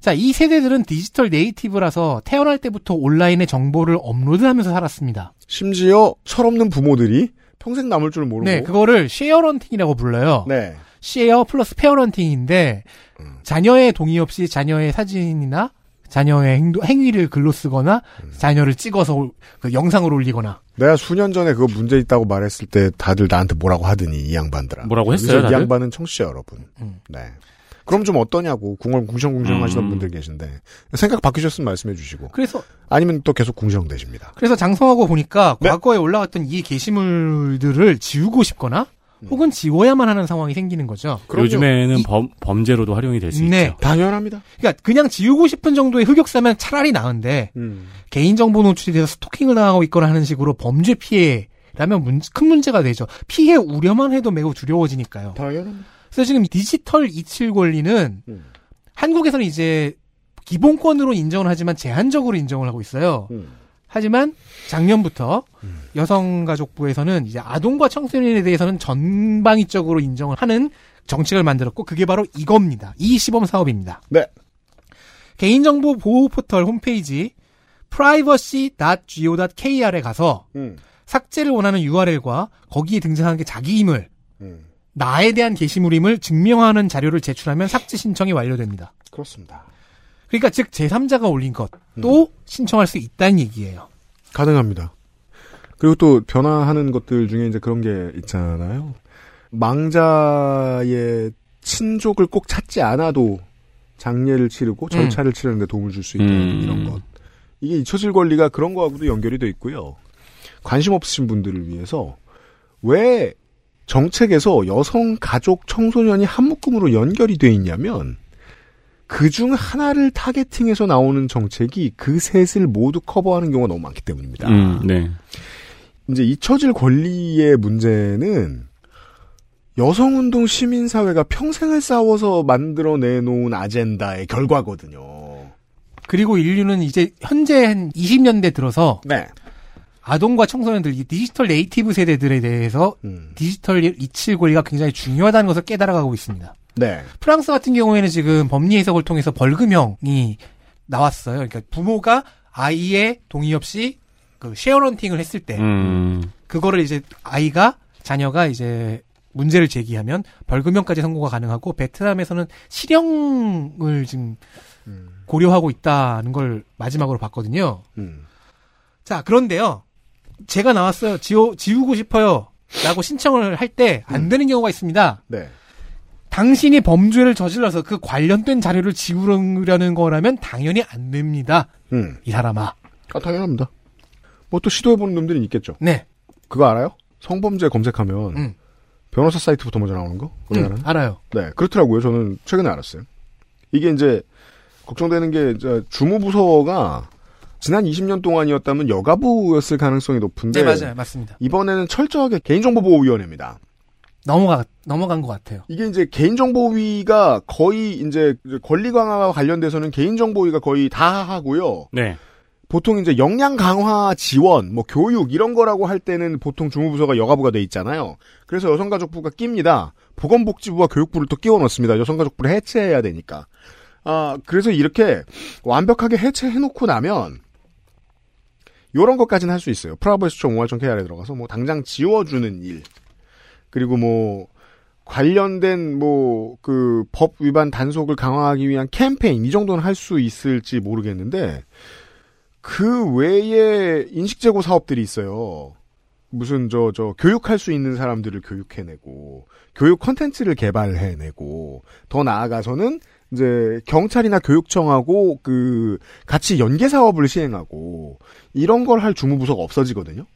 자, 이 세대들은 디지털 native라서 태어날 때부터 온라인에 정보를 업로드하면서 살았습니다. 심지어 철없는 부모들이 평생 남을 줄 모르고. 네, 그거를 sharenting이라고 불러요. 네. share 플러스 parenting인데 자녀의 동의 없이 자녀의 사진이나 자녀의 행동, 행위를 글로 쓰거나 자녀를 찍어서 올- 그 영상을 올리거나 내가 수년 전에 그거 문제 있다고 말했을 때 다들 나한테 뭐라고 하더니 이 양반들아. 뭐라고 했어요, 이 다들? 양반은 청취자 여러분. 음. 네. 그럼 좀 어떠냐고 궁얼 궁시렁궁시렁 음. 하시던 분들 계신데 생각 바뀌셨으면 말씀해 주시고 그래서 아니면 또 계속 궁시렁 되십니다. 그래서 장성하고 보니까 네. 과거에 올라왔던 이 게시물들을 지우고 싶거나 혹은 지워야만 하는 상황이 생기는 거죠. 요즘에는 이- 범, 범죄로도 활용이 될수 네. 있죠. 당연합니다. 그러니까 그냥 지우고 싶은 정도의 흑역사면 차라리 나은데 음. 개인정보 노출이 돼서 스토킹을 당하고 있거나 하는 식으로 범죄 피해라면 문- 큰 문제가 되죠. 피해 우려만 해도 매우 두려워지니까요. 당연합니다. 그래서 지금 디지털 이칠 권리는 음. 한국에서는 이제 기본권으로 인정을 하지만 제한적으로 인정을 하고 있어요. 음. 하지만 작년부터 여성가족부에서는 이제 아동과 청소년에 대해서는 전방위적으로 인정을 하는 정책을 만들었고 그게 바로 이겁니다. 이 시범 사업입니다. 네. 개인정보 보호 포털 홈페이지 privacy.go.kr에 가서 음. 삭제를 원하는 URL과 거기에 등장하는 게 자기 임을 음. 나에 대한 게시물임을 증명하는 자료를 제출하면 삭제 신청이 완료됩니다. 그렇습니다. 그러니까 즉 제3자가 올린 것도 신청할 수 있다는 얘기예요. 가능합니다. 그리고 또 변화하는 것들 중에 이제 그런 게 있잖아요. 망자의 친족을 꼭 찾지 않아도 장례를 치르고 절차를 치르는데 도움을 줄 수 있는 음. 이런 것. 이게 잊혀질 권리가 그런 거하고도 연결이 돼 있고요. 관심 없으신 분들을 위해서 왜 정책에서 여성, 가족, 청소년이 한 묶음으로 연결이 돼 있냐면 그 중 하나를 targeting해서 나오는 정책이 그 셋을 모두 커버하는 경우가 너무 많기 때문입니다. 음, 네. 이제 잊혀질 권리의 문제는 여성운동 시민사회가 평생을 싸워서 만들어내 놓은 아젠다의 결과거든요. 그리고 인류는 이제 현재 한 20년대 들어서 네. 아동과 청소년들, 이 디지털 native 세대들에 대해서 음. 디지털 잊힐 권리가 굉장히 중요하다는 것을 깨달아가고 있습니다. 네. 프랑스 같은 경우에는 지금 법리 해석을 통해서 벌금형이 나왔어요. 그러니까 부모가 아이의 동의 없이 그 쉐어런팅을 했을 때 음, 그거를 이제 아이가 자녀가 이제 문제를 제기하면 벌금형까지 선고가 가능하고 베트남에서는 실형을 지금 고려하고 있다는 걸 마지막으로 봤거든요. 음. 자, 그런데요. 제가 나왔어요. 지우, 지우고 싶어요. 라고 신청을 할 때 안 되는 경우가 있습니다. 네. 당신이 범죄를 저질러서 그 관련된 자료를 지우려는 거라면 당연히 안 됩니다. 음. 이 사람아. 아, 당연합니다. 뭐 또 시도해보는 놈들이 있겠죠. 네. 그거 알아요? 성범죄 검색하면 음. 변호사 사이트부터 먼저 나오는 거? 음, 알아요. 네, 그렇더라고요. 저는 최근에 알았어요. 이게 이제 걱정되는 게 주무부서가 지난 20년 동안이었다면 여가부였을 가능성이 높은데 네, 맞아요. 맞습니다. 이번에는 철저하게 개인정보보호위원회입니다. 넘어가, 넘어간 것 같아요. 이게 이제 개인정보위가 거의 이제 권리 강화와 관련돼서는 개인정보위가 거의 다 하고요. 네. 보통 이제 역량 강화 지원, 뭐 교육 이런 거라고 할 때는 보통 주무부서가 여가부가 돼 있잖아요. 그래서 여성가족부가 낍니다. 보건복지부와 교육부를 또 끼워 넣습니다. 여성가족부를 해체해야 되니까. 아, 그래서 이렇게 완벽하게 해체해놓고 나면 요런 것까지는 할 수 있어요. 프라이버시청 5할청 KR에 들어가서 뭐 당장 지워주는 일. 그리고 뭐 관련된 뭐 그 법 위반 단속을 강화하기 위한 캠페인 이 정도는 할 수 있을지 모르겠는데 그 외에 인식 제고 사업들이 있어요. 무슨 저저 교육할 수 있는 사람들을 교육해내고 교육 컨텐츠를 개발해내고 더 나아가서는 이제 경찰이나 교육청하고 그 같이 연계 사업을 시행하고 이런 걸 할 주무부서가 없어지거든요.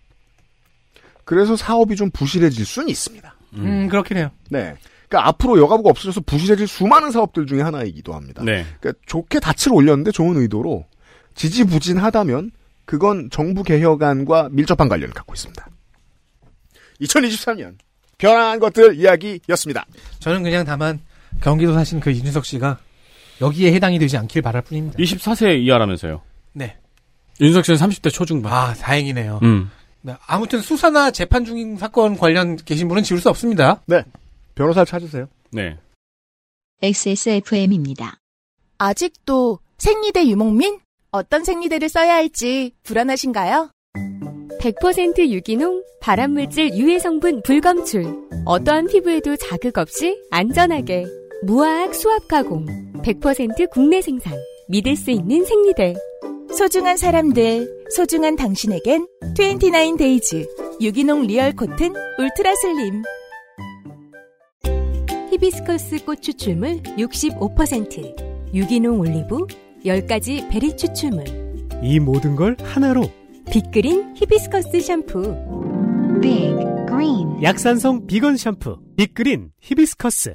그래서 사업이 좀 부실해질 수는 있습니다. 음, 그렇긴 해요. 네. 그러니까 앞으로 여가부가 없어져서 부실해질 수많은 사업들 중에 하나이기도 합니다. 네. 그러니까 좋게 닻을 올렸는데 좋은 의도로 지지부진하다면 그건 정부 개혁안과 밀접한 관련을 갖고 있습니다. 2023년 변화한 것들 이야기였습니다. 저는 그냥 다만 경기도 사신 그 이준석 씨가 여기에 해당이 되지 않길 바랄 뿐입니다. 24세 이하라면서요. 네. 윤석 씨는 30대 초중반. 아, 다행이네요. 음. 네, 아무튼 수사나 재판 중인 사건 관련 게시물은 지울 수 없습니다. 변호사를 찾으세요. 네. XSFM입니다. 아직도 생리대 유목민? 어떤 생리대를 써야 할지 불안하신가요? 100% 유기농, 발암물질 유해 성분 불검출. 어떠한 피부에도 자극 없이 안전하게. 무화학 수압 가공. 100% 국내 생산. 믿을 수 있는 생리대. 소중한 사람들, 소중한 당신에겐 29 데이즈 유기농 리얼 코튼 울트라 슬림. 히비스커스 꽃 추출물 65%, 유기농 올리브 10가지 베리 추출물, 이 모든 걸 하나로 빅그린 히비스커스 샴푸. Big Green 약산성 비건 샴푸 빅그린 히비스커스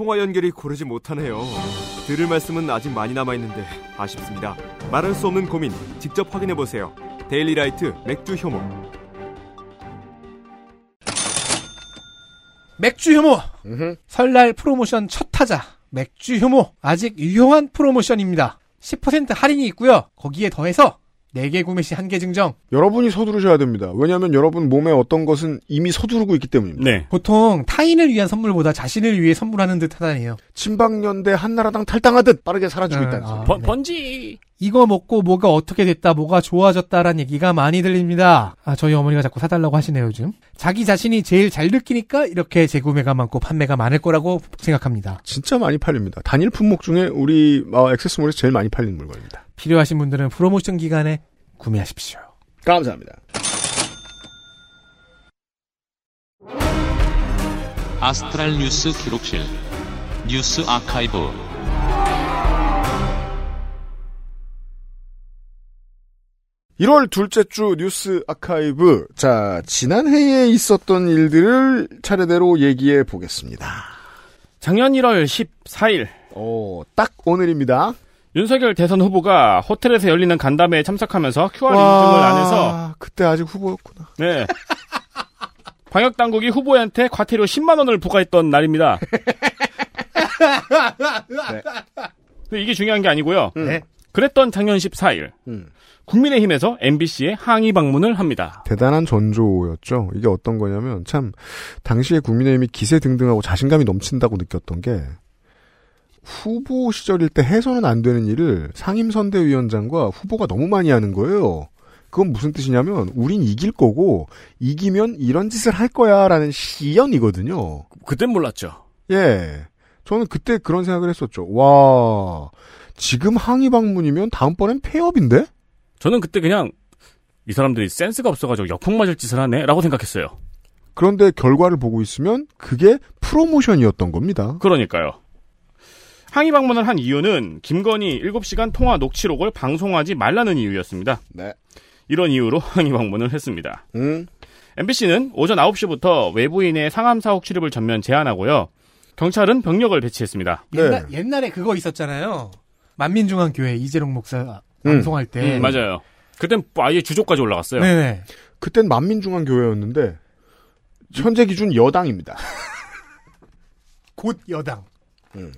통화 연결이 고르지 못하네요. 들을 말씀은 아직 많이 남아 있는데 아쉽습니다. 말할 수 없는 고민 직접 확인해 보세요. 데일리라이트 맥주 효모. 맥주 효모. 설날 프로모션 첫 타자. 맥주 효모. 아직 유효한 프로모션입니다. 10% 할인이 있고요. 거기에 더해서 4개 구매 시 1개 증정. 여러분이 서두르셔야 됩니다. 왜냐하면 여러분 몸에 어떤 것은 이미 서두르고 있기 때문입니다. 네. 보통 타인을 위한 선물보다 자신을 위해 선물하는 듯 하다니요. 친박연대 한나라당 탈당하듯 빠르게 사라지고 네, 있다는 아, 번, 번지. 이거 먹고 뭐가 어떻게 됐다, 뭐가 좋아졌다라는 얘기가 많이 들립니다. 아, 저희 어머니가 자꾸 사달라고 하시네요, 요즘. 자기 자신이 제일 잘 느끼니까 이렇게 재구매가 많고 판매가 많을 거라고 생각합니다. 진짜 많이 팔립니다. 단일 품목 중에 우리 어, 액세스몰에서 제일 많이 팔리는 물건입니다. 필요하신 분들은 프로모션 기간에 구매하십시오. 감사합니다. 아스트랄 뉴스 기록실 뉴스 아카이브 1월 둘째 주 뉴스 아카이브. 자, 지난해에 있었던 일들을 차례대로 얘기해 보겠습니다. 작년 1월 14일. 오, 딱 오늘입니다. 윤석열 대선 후보가 호텔에서 열리는 간담회에 참석하면서 QR 인증을 안 해서 그때 아직 후보였구나. 네. 방역 당국이 후보한테 과태료 10만 원을 부과했던 날입니다. <laughs> 네. 근데 이게 중요한 게 아니고요. 네. 그랬던 작년 14일 음. 국민의힘에서 MBC에 항의 방문을 합니다. 대단한 전조였죠. 이게 어떤 거냐면 참 당시에 국민의힘이 기세 등등하고 자신감이 넘친다고 느꼈던 게 후보 시절일 때 해서는 안 되는 일을 상임선대위원장과 후보가 너무 많이 하는 거예요. 그건 무슨 뜻이냐면 우린 이길 거고 이기면 이런 짓을 할 거야라는 시연이거든요. 그땐 몰랐죠. 예. 저는 그때 그런 생각을 했었죠. 와, 지금 항의 방문이면 다음번엔 폐업인데? 저는 그때 그냥 이 사람들이 센스가 없어가지고 역풍 맞을 짓을 하네라고 생각했어요. 그런데 결과를 보고 있으면 그게 프로모션이었던 겁니다. 그러니까요. 항의 방문을 한 이유는 김건희 7시간 통화 녹취록을 방송하지 말라는 이유였습니다. 네. 이런 이유로 <laughs> 항의 방문을 했습니다. 음. MBC는 오전 9시부터 외부인의 상암 사옥 출입을 전면 제한하고요. 경찰은 병력을 배치했습니다. 네. 옛날, 옛날에 그거 있었잖아요. 만민중앙교회 이재룡 목사 방송할 때. 음, 맞아요. 그땐 아예 주조까지 올라갔어요. 네네. 그땐 만민중앙교회였는데 현재 기준 여당입니다. <laughs> 곧 여당. 예,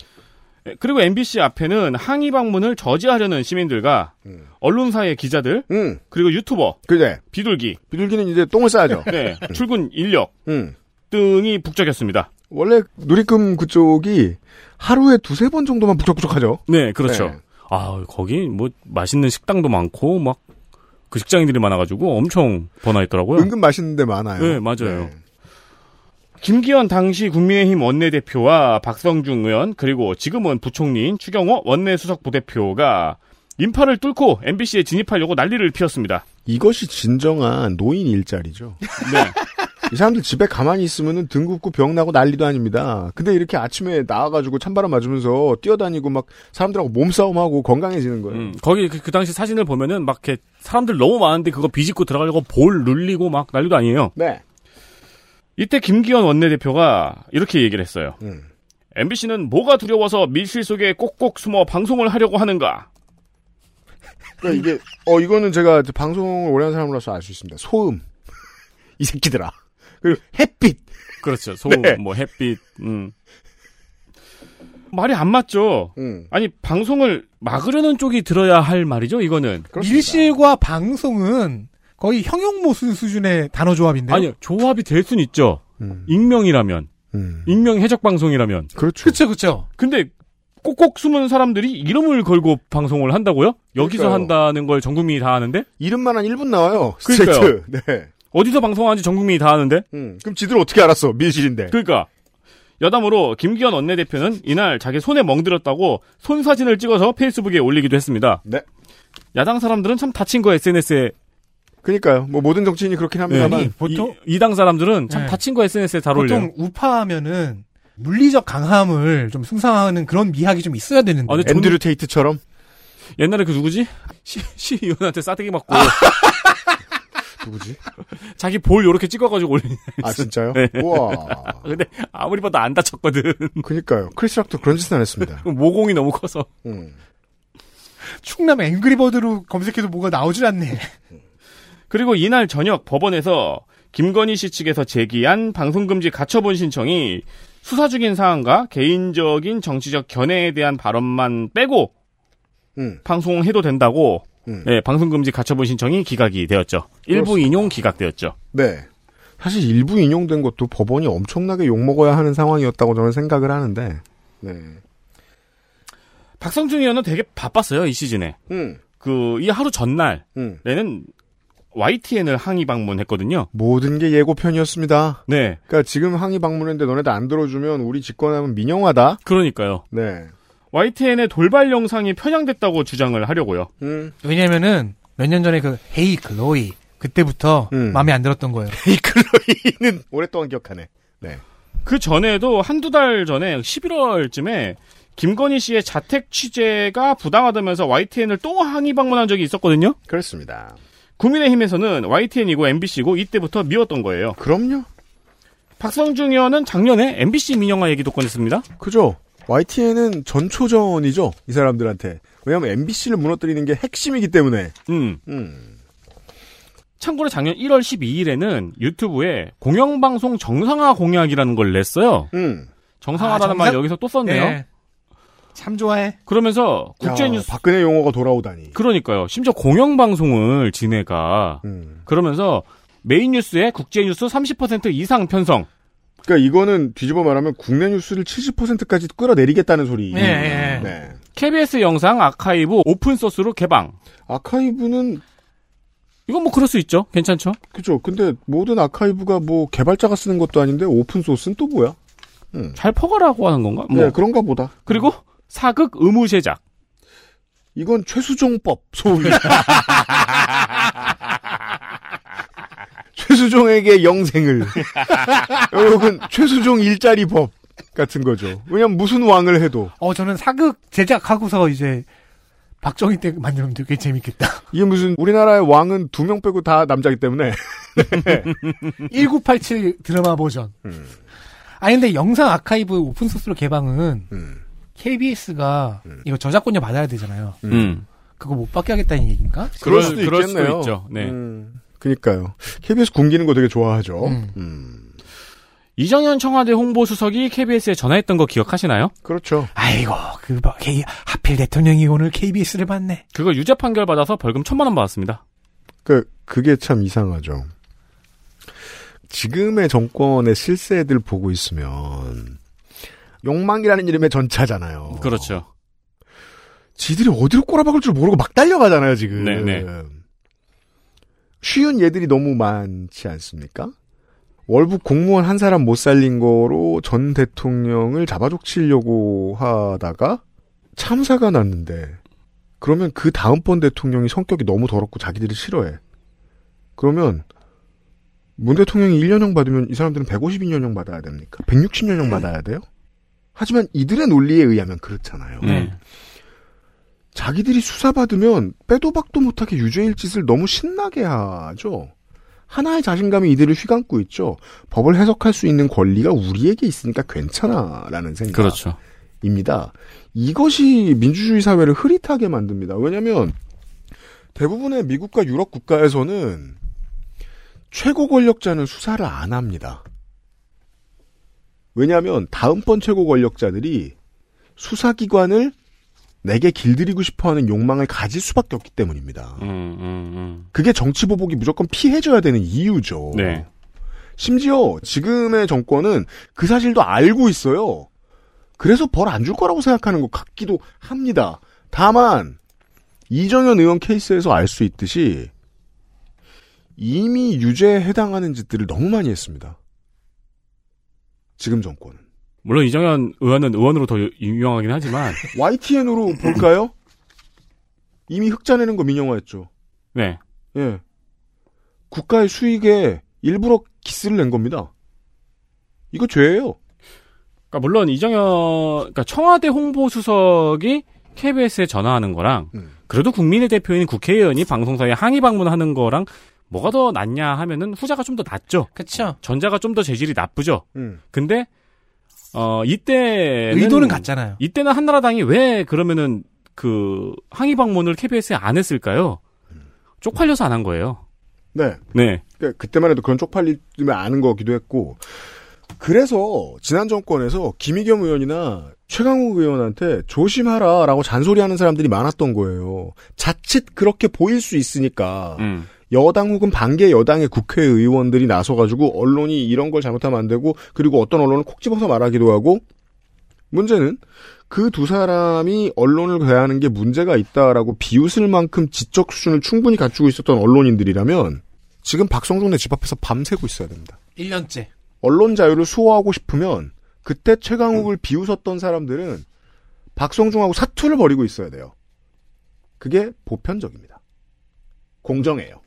그리고 MBC 앞에는 항의 방문을 저지하려는 시민들과 언론사의 기자들 음. 그리고 유튜버 그래. 비둘기 비둘기는 이제 똥을 싸죠. <laughs> 네, 출근 인력 음. 등이 북적였습니다. 원래 누리금 그쪽이 하루에 두세 번 정도만 북적북적하죠. 네, 그렇죠. 네. 아, 거기 뭐 맛있는 식당도 많고 막 그 직장인들이 많아가지고 엄청 번화했더라고요. 은근 맛있는 데 많아요. 네, 맞아요. 김기현 당시 국민의힘 원내대표와 박성중 의원 그리고 지금은 부총리인 추경호 원내수석 부대표가 인파를 뚫고 MBC에 진입하려고 난리를 피웠습니다. 이것이 진정한 노인 일자리죠. 네. 이 사람들 집에 가만히 있으면은 등 굽고 병 나고 난리도 아닙니다. 근데 이렇게 아침에 나와가지고 찬바람 맞으면서 뛰어다니고 막 사람들하고 몸싸움하고 건강해지는 거예요. 음, 거기 그, 그 당시 사진을 보면은 막 이렇게 사람들 너무 많은데 그거 비집고 들어가려고 볼 눌리고 막 난리도 아니에요. 네. 이때 김기현 원내대표가 이렇게 얘기를 했어요. 음. MBC는 뭐가 두려워서 밀실 속에 꼭꼭 숨어 방송을 하려고 하는가? 그러니까 이게 어 이거는 제가 방송을 오래 한 사람으로서 알 수 있습니다. 소음 <laughs> 이 새끼들아 그리고 햇빛 그렇죠. <laughs> 소음, 네. 뭐 햇빛, 음. 말이 안 맞죠. 음. 아니 방송을 막으려는 쪽이 들어야 할 말이죠. 이거는 밀실과 방송은 거의 형용모순 수준의 단어 조합인데요. 아니요 조합이 될 수는 있죠. 익명이라면, 익명 해적 방송이라면. 음. 그렇죠. 그렇죠, 그렇죠. 근데 꼭꼭 숨은 사람들이 이름을 걸고 방송을 한다고요? 여기서 그러니까요. 한다는 걸 전 국민이 다 아는데? 이름만 한 1분 나와요. 그러니까요. 네. 어디서 방송하는지 전 국민이 다 아는데? 음, 그럼 지들 어떻게 알았어? 밀실인데. 그러니까 여담으로 김기현 원내대표는 이날 자기 손에 멍들었다고 손 사진을 찍어서 페이스북에 올리기도 했습니다. 네. 이 당 사람들은 참 다친 거 SNS에 그니까요. 뭐 모든 정치인이 그렇긴 합니다만. 네. 보통 이, 당 사람들은 참 네. 다친 거 SNS에 잘 올려요. 보통 우파하면은 물리적 강함을 좀 숭상하는 그런 미학이 좀 있어야 되는데. 아, 저는- 앤드류 테이트처럼. 옛날에 그 누구지? 시, 시의원한테 싸대기 맞고 <laughs> 누구지? 자기 볼 요렇게 찍어가지고 올리는 아 진짜요? 네. 우와. <laughs> 근데 아무리 봐도 안 다쳤거든. 그니까요. 크리스 락도 그런 짓은 안 했습니다. <laughs> 모공이 너무 커서. 음. 충남 앵그리버드로 검색해도 뭐가 나오질 않네. 그리고 이날 저녁 법원에서 김건희 씨 측에서 제기한 방송금지 가처분 신청이 수사 중인 사안과 개인적인 정치적 견해에 대한 발언만 빼고 음. 방송해도 된다고 음. 네, 방송금지 가처분 신청이 기각이 되었죠. 일부 그렇습니다. 인용 기각되었죠. 네. 사실 일부 인용된 것도 법원이 엄청나게 욕먹어야 하는 상황이었다고 저는 생각을 하는데. 네. 박성준 의원은 되게 바빴어요, 이 시즌에. 음. 그, 이 하루 전날에는 음. YTN을 항의 방문했거든요. 모든 게 예고편이었습니다. 네. 그러니까 지금 항의 방문했는데 너네들 안 들어주면 우리 집권하면 민영화다. 그러니까요. 네. YTN의 돌발 영상이 편향됐다고 주장을 하려고요. 음. 왜냐면은 몇 년 전에 그 헤이 클로이 그때부터 음. 마음에 안 들었던 거예요. <laughs> 헤이클로이는 오랫동안 기억하네. 네. 그 전에도 한두 달 전에 11월쯤에 김건희 씨의 자택 취재가 부당하다면서 YTN을 또 항의 방문한 적이 있었거든요. 그렇습니다. 국민의힘에서는 YTN이고 MBC고 이때부터 미웠던 거예요. 그럼요. 박성중 의원은 작년에 MBC 민영화 얘기도 꺼냈습니다. 그죠? YTN은 전초전이죠. 이 사람들한테. 왜냐하면 MBC를 무너뜨리는 게 핵심이기 때문에. 음. 음. 참고로 작년 1월 12일에는 유튜브에 공영방송 정상화 공약이라는 걸 냈어요. 음. 정상화라는 아, 말 정상- 여기서 또 썼네요. 네. 참 좋아해. 그러면서 야, 국제뉴스 박근혜 용어가 돌아오다니. 그러니까요. 심지어 공영방송을 지네가 음. 그러면서 메인 뉴스에 국제뉴스 30% 이상 편성. 그러니까 이거는 뒤집어 말하면 국내 뉴스를 70%까지 끌어내리겠다는 소리. 네. 네. KBS 영상 아카이브 open source로 개방. 아카이브는 이건 뭐 그럴 수 있죠. 괜찮죠? 그죠. 근데 모든 아카이브가 뭐 개발자가 쓰는 것도 아닌데 open source는 또 뭐야? 음. 잘 퍼가라고 하는 건가? 뭐. 네, 그런가 보다. 그리고 사극 의무 제작. 이건 최수종법 소위. <laughs> 최수종에게 영생을. 혹은 최수종 일자리 법 같은 거죠. 왜냐면 무슨 왕을 해도 어 저는 사극 제작하고서 이제 박정희 때 만들면 되게 재밌겠다. 이게 무슨 우리나라의 왕은 두 명 빼고 다 남자기 때문에 <laughs> 1987 드라마 버전. 음. 아니 근데 영상 아카이브 오픈 소스로 개방은 음. KBS가 이거 저작권료 받아야 되잖아요. 음. 그거 못 받게 하겠다는 얘기인가? 그럴 수도 그럴 수도 있겠네요. 있죠. 네. 음, 그니까요. KBS 굶기는 거 되게 좋아하죠. 음. 음. 이정현 청와대 홍보수석이 KBS에 전화했던 거 기억하시나요? 그렇죠. 아이고 그 뭐, K, 하필 대통령이 오늘 KBS를 받네. 그거 유죄 판결 받아서 벌금 천만 원 받았습니다. 그, 그게 참 이상하죠. 지금의 정권의 실세들 보고 있으면, 욕망이라는 이름의 전차잖아요. 그렇죠. 지들이 어디로 꼬라박을 줄 모르고 막 달려가잖아요, 지금. 네네. 쉬운 예들이 너무 많지 않습니까? 월북 공무원 한 사람 못 살린 거로 전 대통령을 잡아족치려고 하다가 참사가 났는데 그러면 그 다음번 대통령이 성격이 너무 더럽고 자기들이 싫어해. 그러면 문 대통령이 1년형 받으면 이 사람들은 152년형 받아야 됩니까? 160년형 받아야 돼요? 하지만 이들의 논리에 의하면 그렇잖아요. 네. 자기들이 수사받으면 빼도 박도 못하게 유죄일 짓을 너무 신나게 하죠. 하나의 자신감이 이들을 휘감고 있죠. 법을 해석할 수 있는 권리가 우리에게 있으니까 괜찮아라는 생각. 그렇죠. 입니다. 이것이 민주주의 사회를 흐릿하게 만듭니다. 왜냐하면 대부분의 미국과 유럽 국가에서는 최고 권력자는 수사를 안 합니다. 왜냐하면 다음번 최고 권력자들이 수사기관을 내게 길들이고 싶어하는 욕망을 가질 수밖에 없기 때문입니다. 음, 음, 음. 그게 정치 보복이 무조건 피해져야 되는 이유죠. 네. 심지어 지금의 정권은 그 사실도 알고 있어요. 그래서 벌 안 줄 거라고 생각하는 것 같기도 합니다. 다만 이정현 의원 케이스에서 알 수 있듯이 이미 유죄에 해당하는 짓들을 너무 많이 했습니다. 지금 정권은. 물론 이정현 의원은 의원으로 더 유명하긴 하지만 <laughs> YTN으로 볼까요? 이미 흑자내는 거 민영화했죠. 네. 예. 국가의 수익에 일부러 기스를 낸 겁니다. 이거 죄예요. 그러니까 물론 이정현 그러니까 청와대 홍보수석이 KBS에 전화하는 거랑 음. 그래도 국민의 대표인 국회의원이 방송사에 항의 방문하는 거랑 뭐가 더 낫냐 하면은 후자가 좀 더 낫죠. 그렇죠. 전자가 좀 더 재질이 나쁘죠. 음. 근데 어 이때 의도는 같잖아요. 이때는 한나라당이 왜 그러면은 그 항의 방문을 KBS에 안 했을까요? 쪽팔려서 안 한 거예요. 네. 네. 그 그때만 해도 그런 쪽팔림을 아는 거기도 했고 그래서 지난 정권에서 김희겸 의원이나 최강욱 의원한테 조심하라라고 잔소리하는 사람들이 많았던 거예요. 자칫 그렇게 보일 수 있으니까 음. 여당 혹은 반개 여당의 국회의원들이 나서가지고 언론이 이런 걸 잘못하면 안 되고 그리고 어떤 언론은 콕 집어서 말하기도 하고 문제는 그 두 사람이 언론을 대하는 게 문제가 있다라고 비웃을 만큼 지적 수준을 충분히 갖추고 있었던 언론인들이라면 지금 박성종네 집 앞에서 밤새고 있어야 됩니다. 1년째. 언론 자유를 수호하고 싶으면 그때 최강욱을 비웃었던 사람들은 박성중하고 사투를 벌이고 있어야 돼요. 그게 보편적입니다. 공정해요.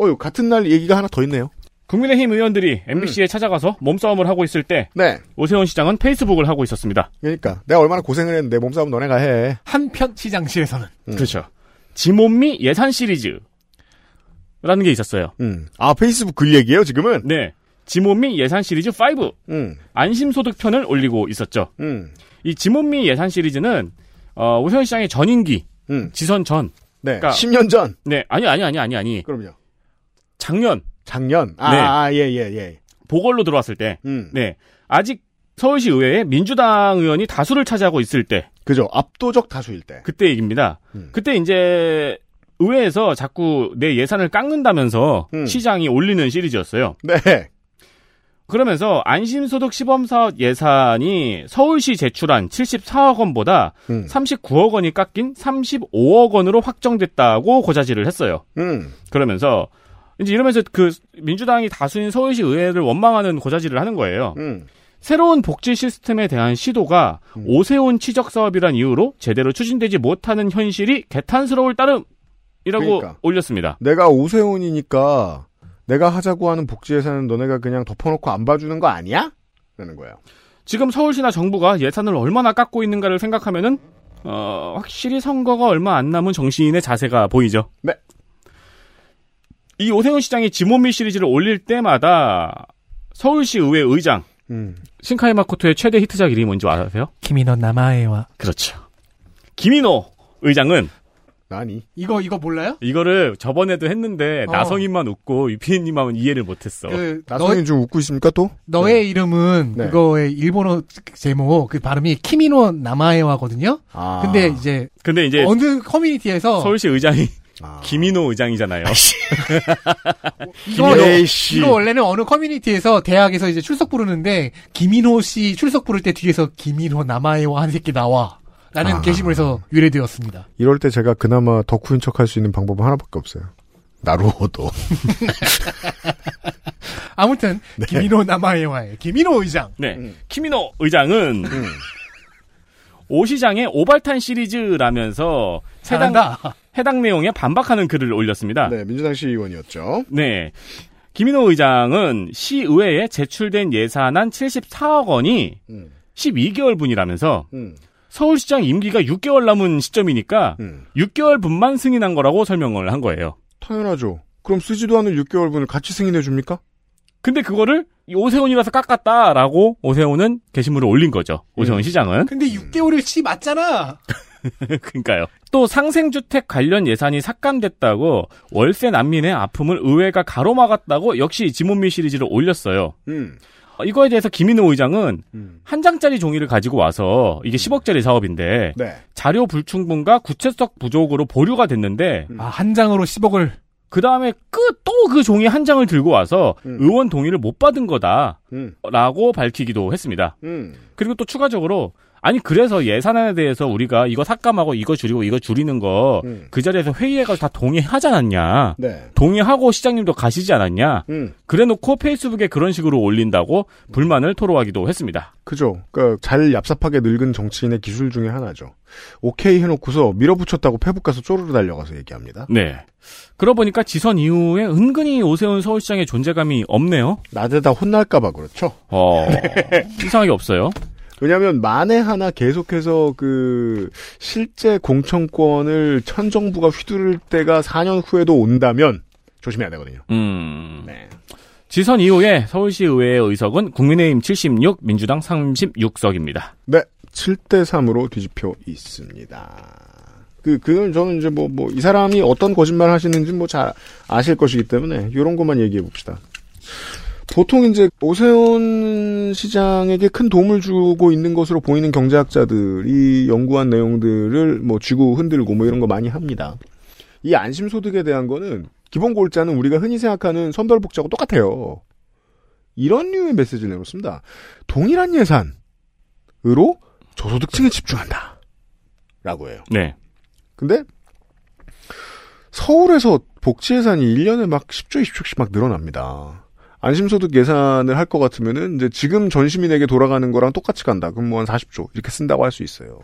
어유 같은 날 얘기가 하나 더 있네요. 국민의힘 의원들이 MBC에 찾아가서 몸싸움을 하고 있을 때 네. 오세훈 시장은 페이스북을 하고 있었습니다. 그러니까 내가 얼마나 고생을 했는데 몸싸움 너네가 해. 한편 시장실에서는 음. 그렇죠. 지몸미 예산 시리즈 라는 게 있었어요. 음. 아 페이스북 글 얘기예요 지금은? 네. 지몸미 예산 시리즈 5 음. 안심소득 편을 올리고 있었죠. 음. 이 지몸미 예산 시리즈는 어, 오세훈 시장의 전임기 음. 지선 전. 네. 그러니까- 10년 전. 네 아니 아니 아니 아니 아니 그럼요. 작년 작년. 아, 네. 아, 예, 예, 예. 보궐로 들어왔을 때. 음. 네 아직 서울시 의회에 민주당 의원이 다수를 차지하고 있을 때 그죠. 압도적 다수일 때. 그때 얘기입니다. 음. 그때 이제 의회에서 자꾸 내 예산을 깎는다면서 음. 시장이 올리는 시리즈였어요. 네. 그러면서 안심소득 시범사업 예산이 서울시 제출한 74억 원보다 음. 39억 원이 깎인 35억 원으로 확정됐다고 고자질을 했어요. 음. 그러면서 이제 이러면서 그 민주당이 다수인 서울시 의회를 원망하는 고자질을 하는 거예요. 음. 새로운 복지 시스템에 대한 시도가 오세훈 치적 사업이란 이유로 제대로 추진되지 못하는 현실이 개탄스러울 따름이라고 그러니까. 올렸습니다. 내가 오세훈이니까 내가 하자고 하는 복지 예산은 너네가 그냥 덮어놓고 안 봐주는 거 아니야? 라는 거예요. 지금 서울시나 정부가 예산을 얼마나 깎고 있는가를 생각하면은 어, 확실히 선거가 얼마 안 남은 정치인의 자세가 보이죠. 네. 이 오세훈 시장이 지몬미 시리즈를 올릴 때마다 서울시 의회 의장 음. 신카이 마코토의 최대 히트작 이름이 뭔지 아세요? 키미노 나마에와 그렇죠. 김인호 의장은 나니? 이거 이거 몰라요? 이거를 저번에도 했는데 어. 나성인만 웃고 유피님만 이해를 못했어. 그 나성인 좀 웃고 있습니까 또? 너의 이름은 네. 그거의 일본어 제목 그 발음이 키미노 나마에와거든요. 아. 근데 이제 근데 이제 어느 커뮤니티에서 서울시 의장이 아. 김인호 의장이잖아요. <laughs> 이거. 이거 원래는 어느 커뮤니티에서 대학에서 이제 출석 부르는데 김인호 씨 출석 부를 때 뒤에서 김인호 나마에와 한 새끼 나와. 라는 아. 게시물에서 유래되었습니다. 이럴 때 제가 그나마 덕후인 척할 수 있는 방법은 하나밖에 없어요. 나루호도. <laughs> 아무튼 김인호 나마에와의 김인호 의장. 네. 음. 키미노 의장은 오 시장의 오발탄 시리즈라면서 해당, 잘한다. 해당 내용에 반박하는 글을 올렸습니다. 네, 민주당 시의원이었죠. 네. 김인호 의장은 시의회에 제출된 예산안 74억 원이 음. 12개월분이라면서 음. 서울시장 임기가 6개월 남은 시점이니까 음. 6개월 분만 승인한 거라고 설명을 한 거예요. 당연하죠. 그럼 쓰지도 않은 6개월분을 같이 승인해 줍니까? 근데 그거를 이 오세훈이라서 깎았다라고 오세훈은 게시물을 올린 거죠. 오세훈 음. 시장은. 근데 6개월일치 맞잖아. <laughs> <laughs> 그러니까요. 또 상생주택 관련 예산이 삭감됐다고 월세 난민의 아픔을 의회가 가로막았다고 역시 지문미 시리즈를 올렸어요. 음. 어, 이거에 대해서 김인호 의장은 한 장짜리 종이를 가지고 와서 이게 10억짜리 사업인데 네. 자료 불충분과 구체적 부족으로 보류가 됐는데 아, 한 장으로 10억을 그 다음에 또그 종이 한 장을 들고 와서 의원 동의를 못 받은 거다라고 음. 밝히기도 했습니다. 음. 그리고 또 추가적으로 아니 그래서 예산안에 대해서 우리가 이거 삭감하고 이거 줄이고 이거 줄이는 거그 자리에서 회의해가지고 다 동의하지 않았냐? 네. 동의하고 시장님도 가시지 않았냐? 음. 그래놓고 페이스북에 그런 식으로 올린다고 불만을 토로하기도 했습니다. 그죠. 그러니까 잘 얍삽하게 늙은 정치인의 기술 중에 하나죠. 오케이 해놓고서 밀어붙였다고 페북 가서 쪼르르 달려가서 얘기합니다. 네. 그러고 보니까 지선 이후에 은근히 오세훈 서울시장의 존재감이 없네요. 나대다 혼날까봐 그렇죠. 어, <laughs> 이상하게 없어요. 왜냐하면 만에 하나 계속해서 그 실제 공천권을 천 정부가 휘두를 때가 4년 후에도 온다면 조심해야 되거든요. 음. 지선 이후에 서울시 의회의 의석은 국민의힘 76, 민주당 36석입니다. 네, 7대 3으로 뒤집혀 있습니다. 그, 그건 저는 이제 뭐, 뭐, 이 사람이 어떤 거짓말 하시는지 뭐 잘 아실 것이기 때문에, 요런 것만 얘기해 봅시다. 보통 이제 오세훈 시장에게 큰 도움을 주고 있는 것으로 보이는 경제학자들이 연구한 내용들을 뭐 쥐고 흔들고 뭐 이런 거 많이 합니다. 이 안심소득에 대한 거는 기본 골자는 우리가 흔히 생각하는 선별복지하고 똑같아요. 이런 류의 메시지를 내놓습니다. 동일한 예산으로 저소득층에 집중한다. 라고 해요. 네. 근데 서울에서 복지 예산이 1년에 막 10조, 20조씩 막 늘어납니다. 안심소득 예산을 할 것 같으면은 이제 지금 전 시민에게 돌아가는 거랑 똑같이 간다. 그럼 뭐 한 40조 이렇게 쓴다고 할 수 있어요.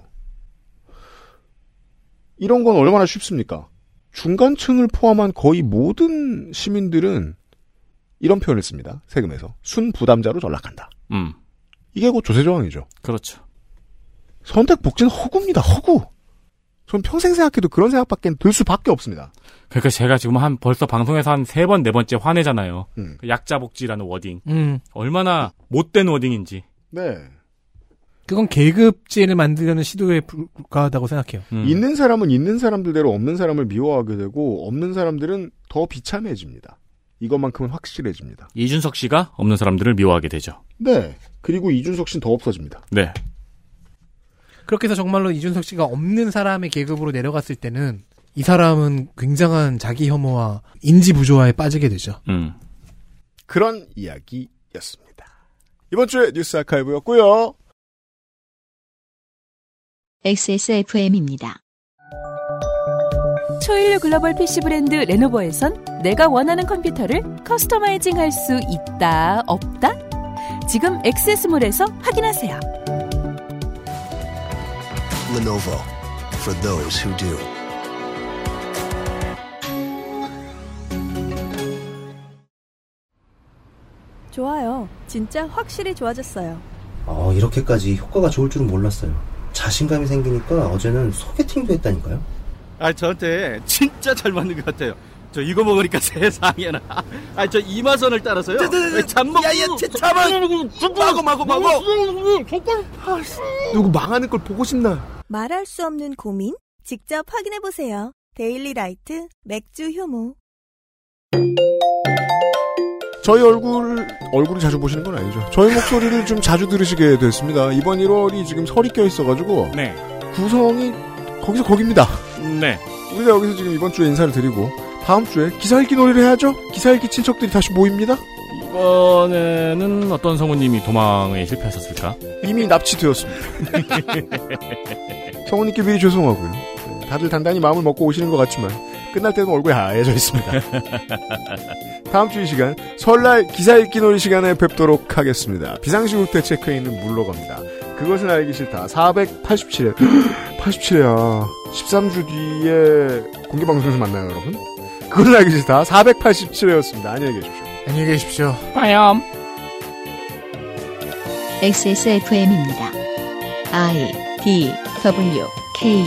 이런 건 얼마나 쉽습니까? 중간층을 포함한 거의 모든 시민들은 이런 표현을 씁니다. 세금에서 순 부담자로 전락한다. 음. 이게 곧 조세 저항이죠. 그렇죠. 선택 복지는 허구입니다. 허구. 전 평생 생각해도 그런 생각밖에 들 수밖에 없습니다. 그러니까 제가 지금 한 벌써 방송에서 한 세 번 네 번째 화내잖아요. 음. 그 약자 복지라는 워딩. 음. 얼마나 못된 워딩인지. 네. 그건 계급제를 만들려는 시도에 불과하다고 생각해요. 음. 있는 사람은 있는 사람들대로 없는 사람을 미워하게 되고 없는 사람들은 더 비참해집니다. 이것만큼은 확실해집니다. 이준석 씨가 없는 사람들을 미워하게 되죠. 네. 그리고 이준석 씨는 더 없어집니다. 네. 그렇게 해서 정말로 이준석 씨가 없는 사람의 계급으로 내려갔을 때는 이 사람은 굉장한 자기 혐오와 인지 부조화에 빠지게 되죠. 음. 그런 이야기였습니다. 이번 주에 뉴스 아카이브였고요. XSFM입니다. 초일류 글로벌 PC 브랜드 레노버에선 내가 원하는 컴퓨터를 customizing 할 수 있다, 없다? 지금 XS몰에서 확인하세요. Lenovo for those who do. 좋아요. 진짜 확실히 좋아졌어요. 어, 이렇게까지 효과가 좋을 줄은 몰랐어요. 자신감이 생기니까 어제는 소개팅도 했다니까요. 아 저한테 진짜 잘 맞는 것 같아요. 저 이거 먹으니까 <laughs> 세상에나. 아 저 이마선을 따라서요. 잠먹. 야 야 잠만. 마고 마고 마고. 누구 망하는 걸 보고 싶나? 말할 수 없는 고민? 직접 확인해 보세요. 데일리 라이트 맥주 효모. 저희 얼굴, 얼굴을 자주 보시는 건 아니죠. 저희 목소리를 좀 자주 들으시게 됐습니다. 이번 1월이 지금 설이 껴 있어가지고. 네. 구성이 거기서 거깁니다. 네. 우리가 여기서 지금 이번 주에 인사를 드리고, 다음 주에 기사 읽기 놀이를 해야죠? 기사 읽기 친척들이 다시 모입니다? 이번에는 어떤 성우님이 도망에 실패하셨을까? 이미 납치되었습니다. <laughs> 성우님께 미리 죄송하고요. 네, 다들 단단히 마음을 먹고 오시는 것 같지만, 끝날 때는 얼굴이 하얘져 있습니다. <laughs> 다음 주 이 시간 설날 기사 읽기 놀이 시간에 뵙도록 하겠습니다. 비상시국 대 체크인은 물러갑니다. 그것은 알기 싫다. 487회 87회야. 13주 뒤에 공개 방송에서 만나요, 여러분. 그것은 알기 싫다. 487회였습니다. 안녕히 계십시오. 안녕히 계십시오. 빠염. XSFM입니다. I D W K